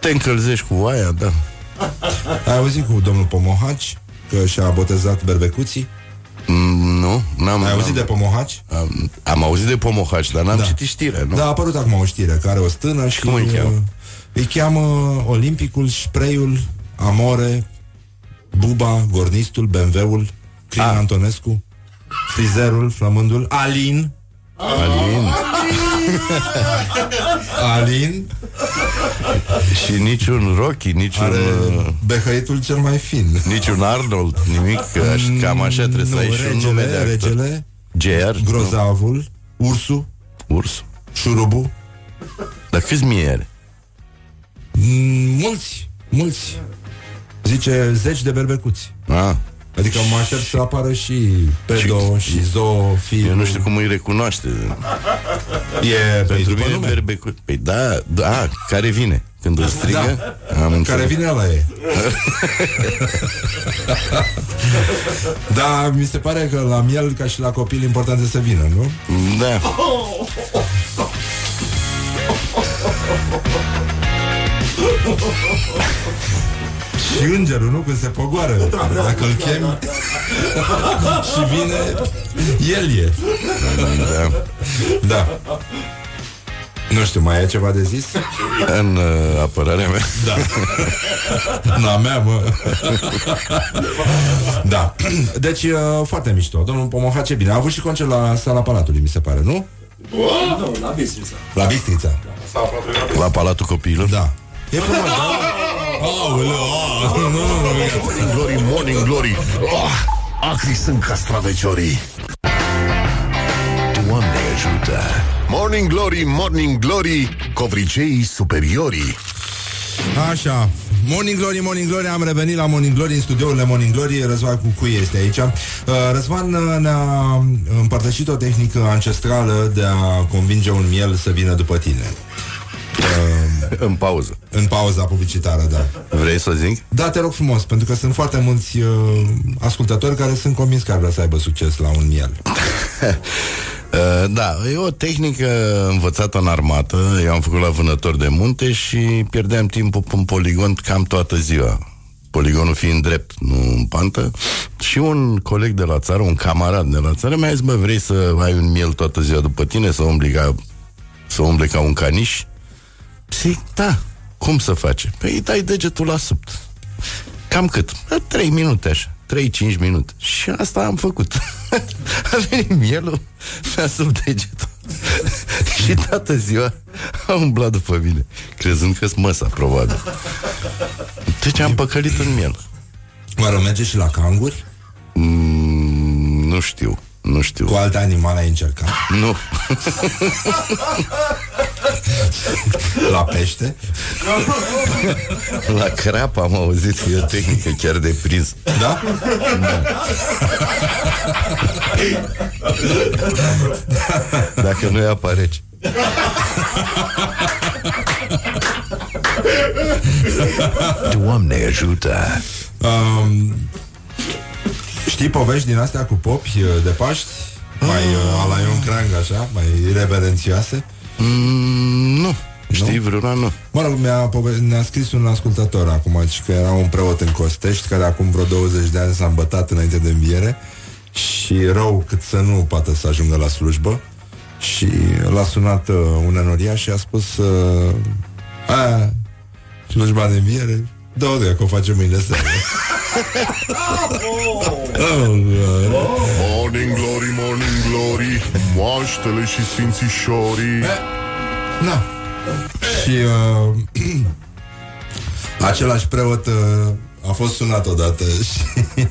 Te încălzești cu oaia, da. Ai auzit cu domnul Pomohaci că și-a botezat berbecuții? Mm, nu, n-am... Ai auzit n-am- de Pomohaci? Am, am auzit de Pomohaci, dar n-am Da. citit știrea, nu? Da, a apărut acum o știre care are o stână și cum îi cheamă? uh, Îi cheamă Olimpicul, Sprayul, Amore, Buba, Gornistul, BMW-ul, Crin Ah. Antonescu, Frizerul, Flămândul, Alin, Alin. Alin Și niciun Rocky, niciun... are uh, behăitul cel mai fin. Niciun Arnold, nimic, că aș, cam așa trebuie să Nu, ai și un nume de regele, actor. regele, GR? Grozavul, Ursu, Nu, Urs. Șurubu, Dar câți mie are? Mm, mulți, mulți. Zice zeci de berbecuți. Ah, Adică mă aștept să apară și pedo și, și zoo, fi. eu nu știu cum îi recunoaște. E Pentru după mine nume. berbecu... Păi da, da, care vine? Când îl strigă? Da. Am Care vine la e. da, mi se pare că la miel, ca și la copil, important e să vină, nu? Da. Și îngerul, nu? Când se pogoară. Dacă îl chemi și vine, el e. da. Da. Nu știu, mai e ceva de zis? În uh, apărarea mea. Da. Na mea, mă. da. Deci, uh, foarte mișto. Domnul Pomohace, bine. A avut și concert la sala Palatului, mi se pare, nu? Nu, la Bistrița. La Bistrița. La Palatul Copiilor? Da. E frumos, da? Aoleu, ah, nu, nu, nu, Morning glory, morning glory. Oh, Acri sunt castraveciorii. Doamne ajută. Morning glory, morning glory Covriceii superiorii. Așa, Morning Glory, Morning Glory Am revenit la Morning Glory, în studiourile Morning Glory. Răzvan Cucui este aici. Uh, Răzvan uh, ne-a împărtășit o tehnică ancestrală De a convinge un miel să vină după tine. uh, În pauză. În pauza publicitară, da Vrei să zic? Da, te rog frumos, pentru că sunt foarte mulți uh, ascultători Care sunt convins că ar vrea să aibă succes la un miel Uh, da, e o tehnică învățată în armată. Eu am făcut la vânător de munte și pierdeam timpul pe un poligon cam toată ziua. Poligonul fiind drept, nu în pantă. Și un coleg de la țară, un camarad de la țară, mi-a zis, bă, vrei să ai un miel toată ziua după tine, să umbli ca, să umbli ca un caniș? Zic, da, cum să face? Păi dai degetul la subt. Cam cât? Da, Trei minute așa. 3-5 minute. Și asta am făcut. A venit mielul, mi-a sub degetul. și toată ziua a umblat după mine, crezând că-s măsa, probabil. Deci am păcălit în miel. Oare merge și la canguri? Mm, nu știu, nu știu. Cu alte animale ai încercat? Nu. La pește? La crap am auzit că e o tehnică chiar de prins. Da? Dacă nu e apa rece. Doamne ajută Um, știi povești din astea cu popi uh, de Paști? Mai uh, ala Ion Crang, așa? Mai reverențioase? Mm, nu. Știi vreuna? Nu. Mă rog, mi-a, pove- ne-a scris un ascultător acum și că era un preot în Costești care acum vreo 20 de ani s-a îmbătat înainte de înviere și rău cât să nu poată să ajungă la slujbă și l-a sunat uh, un enoriaș și a spus uh, a, slujba de înviere Da, da, că o facem mâine seară. oh, Morning glory, morning glory Moaștele și sfințișorii Na. Și uh, același preot uh, a fost sunat odată și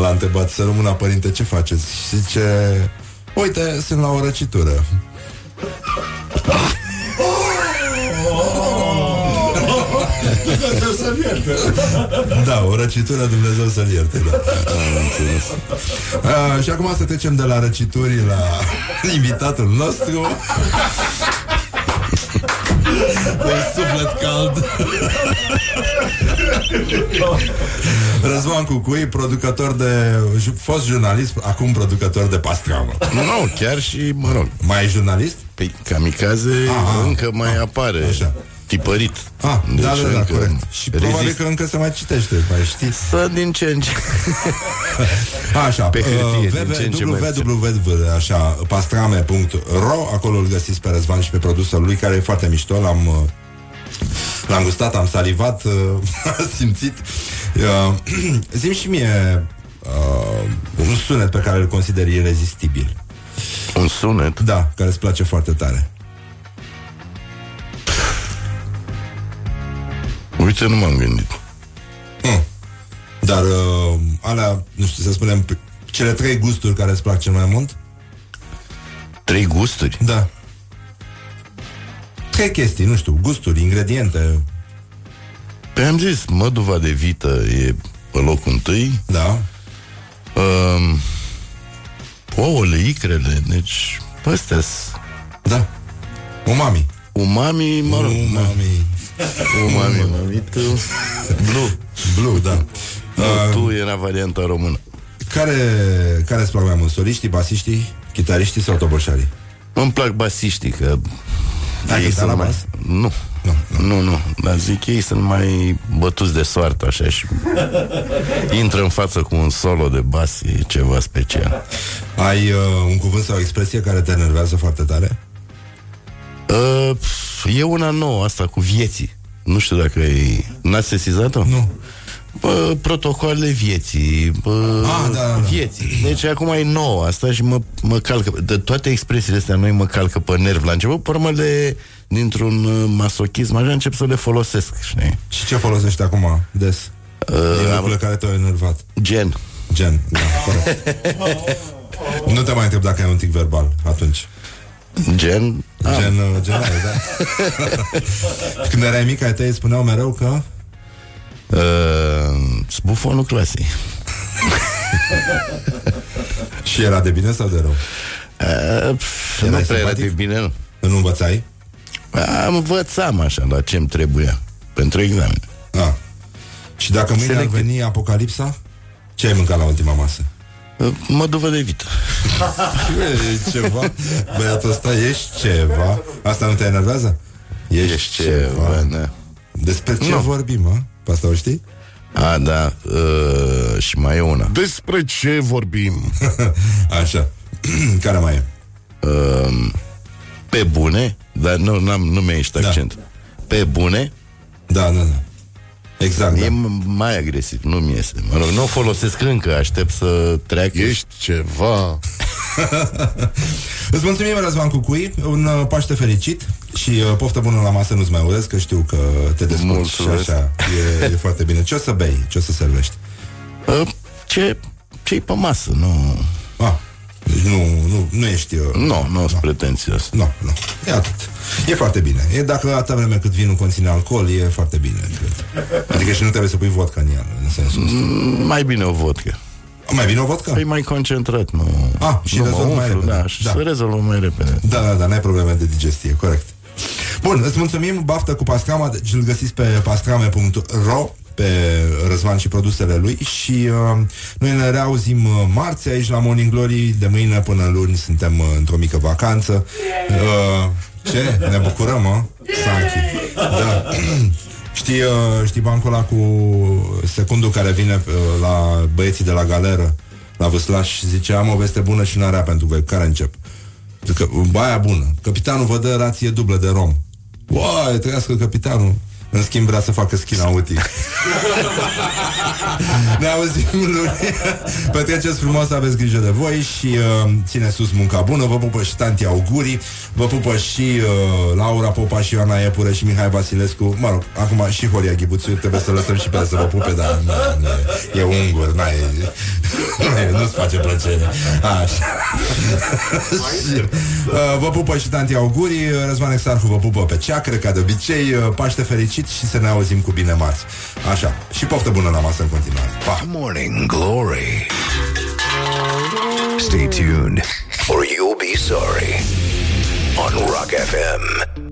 l-a întrebat să rămână părinte ce faceți? Și zice, uite, sunt la o răcitură. Dumnezeu să-l ierte. Da, o răcitură Dumnezeu să-l ierte da. A, Și acum să trecem de la răcituri La invitatul nostru Un suflet cald Răzvan Cucui, producător de ju- Fost jurnalist, acum producător de pastramă Nu, nu, chiar și, mă rog Mai e jurnalist? Păi, kamikaze Aha. încă mai apare Așa. Tipărit. Ah, Deci da, da, da, încă corect. Și probabil rezist. că încă se mai citește, mai știi. Să din ce în ce. Așa, Pe hârtie, uh, din ce în ce mai www, așa, pastrame.ro Acolo îl găsiți pe Răzvan și pe produsul lui Care e foarte mișto, l-am uh, L-am gustat, am salivat uh, Am simțit. Uh, Zim și mie uh, Un sunet pe care îl consider irezistibil. Un sunet? Da, care îți place foarte tare Uite, nu m-am gândit. Hmm. Dar uh, alea, nu știu, să spunem p- Cele trei gusturi care îți plac cel mai mult? Trei gusturi? Da. Trei chestii, nu știu, gusturi, ingrediente. Pe am zis, măduva de vită e pe locul întâi. Da. Um, Ouăle, icrele Deci, astea Da. Umami. Umami, mă rog Umami Umami, mami, tu Blue Blue, da Nu, tu era varianta română Care, care îți plac mai mult? Soliștii, basiștii, chitariștii sau toboșarii? Îmi plac basiștii, că Ai ei cântat sunt la mai... bas? Nu. Nu, nu, nu, dar zic ei sunt mai bătuți de soartă așa și intră în față cu un solo de bas, e ceva special. Ai uh, un cuvânt sau o expresie care te enervează foarte tare? Uh, e una nouă asta cu vieții. Nu știu dacă e... N-ați sesizat-o? Nu. Bă, protocoalele vieții, bă, Ah, da, da, da. vieții. Deci acum e nouă asta și mă, mă calcă. De toate expresiile astea noi mă calcă pe nerv la început, pe urmă le, dintr-un uh, masochism, așa încep să le folosesc, știi? Și ce folosești acum des? Uh, Din am- lucrurile care te-au enervat Gen. Gen, da, corect Nu te mai întreb dacă ai un tic verbal atunci Gen? Gen, uh, gen ai, da Când erai mic, ai tăi îți spuneau mereu că Uh, sbufonul clasei. Și era de bine sau de rău? Uh, pf, nu Erai prea era simpatic? de bine, nu. Nu învățai? Am învățam așa la ce-mi trebuia pentru examen. Ah. Și dacă mâine ar Selectiv. veni apocalipsa Ce ai mâncat la ultima masă? Uh, Mă duvă de vită. E ceva Băiatul ăsta, ești ceva Asta nu te enervează? Ești ceva, da. Despre ce Nu. vorbim, mă? Pe asta o știi? A, da, uh, și mai e una. Despre ce vorbim? Așa Care mai e? Uh, pe bune, dar nu, n-am, nu mi-a ieșit Da. accent. Pe bune, Da, da, da Exact, e da. m- mai agresiv, nu mi iese. Mă rog, nu o folosesc încă, aștept să treacă. Ești ceva Îți mulțumim, Răzvan Cucui Un uh, Paște fericit Și uh, poftă bună la masă nu-ți mai urez Că știu că te descurci și Mulțumesc. așa e, e foarte bine Ce o să bei? Ce o să servești? Uh, ce, ce-i pe masă, nu... Ah, deci nu, nu, nu ești... Uh, Nu, nu sunt pretențios. Nu, nu. E atât. E foarte bine. E dacă atâta vreme cât vinul conține alcool, e foarte bine, cred. Adică și nu trebuie să pui vodka în el, în sensul ăsta. Mm, Mai bine o vodcă. Mai bine o vodka? Păi mai concentrat, nu... Ah, și nu mă rezolv mai umflu, repede. Da, și Da. să rezolvă mai repede. Da, da, da, n-ai probleme de digestie, corect. Bun, îți mulțumim, baftă cu pastrama, deci îl găsiți pe pastrame.ro pe Răzvan și produsele lui și uh, noi ne reauzim uh, marți aici la Morning Glory, de mâine până luni suntem uh, într-o mică vacanță. Uh, ce? Ne bucurăm, mă? Sanchi. Da. Știi, uh, știi bancul ăla cu secundul care vine uh, la băieții de la galeră, la Vâslaș și zice am o veste bună și una rea pentru voi. Care încep? Că, baia bună. Capitanul vă dă rație dublă de rom. Uai, trăiască capitanul. În schimb vrea să facă skin autic. ne auzim luni. Petreceți frumos, aveți grijă de voi și uh, ține sus munca bună. Vă pupă și tanti augurii, vă pupă și uh, Laura Popa și Ioana Epură și Mihai Vasilescu. Mă rog, acum și Horia Ghibuțu, trebuie să lăsăm și pe el să vă pupe, dar na, na, e ungur, n-ai, nu-ți face plăcere. Așa. și, uh, vă pupă și tanti augurii, Răzvan Exarhu vă pupă pe ceacră, ca de obicei, uh, Paște fericit și să ne auzim cu bine marți. Așa, și poftă bună la masă în continuare. Pa! Morning Glory. Stay tuned or you'll be sorry on Rock FM.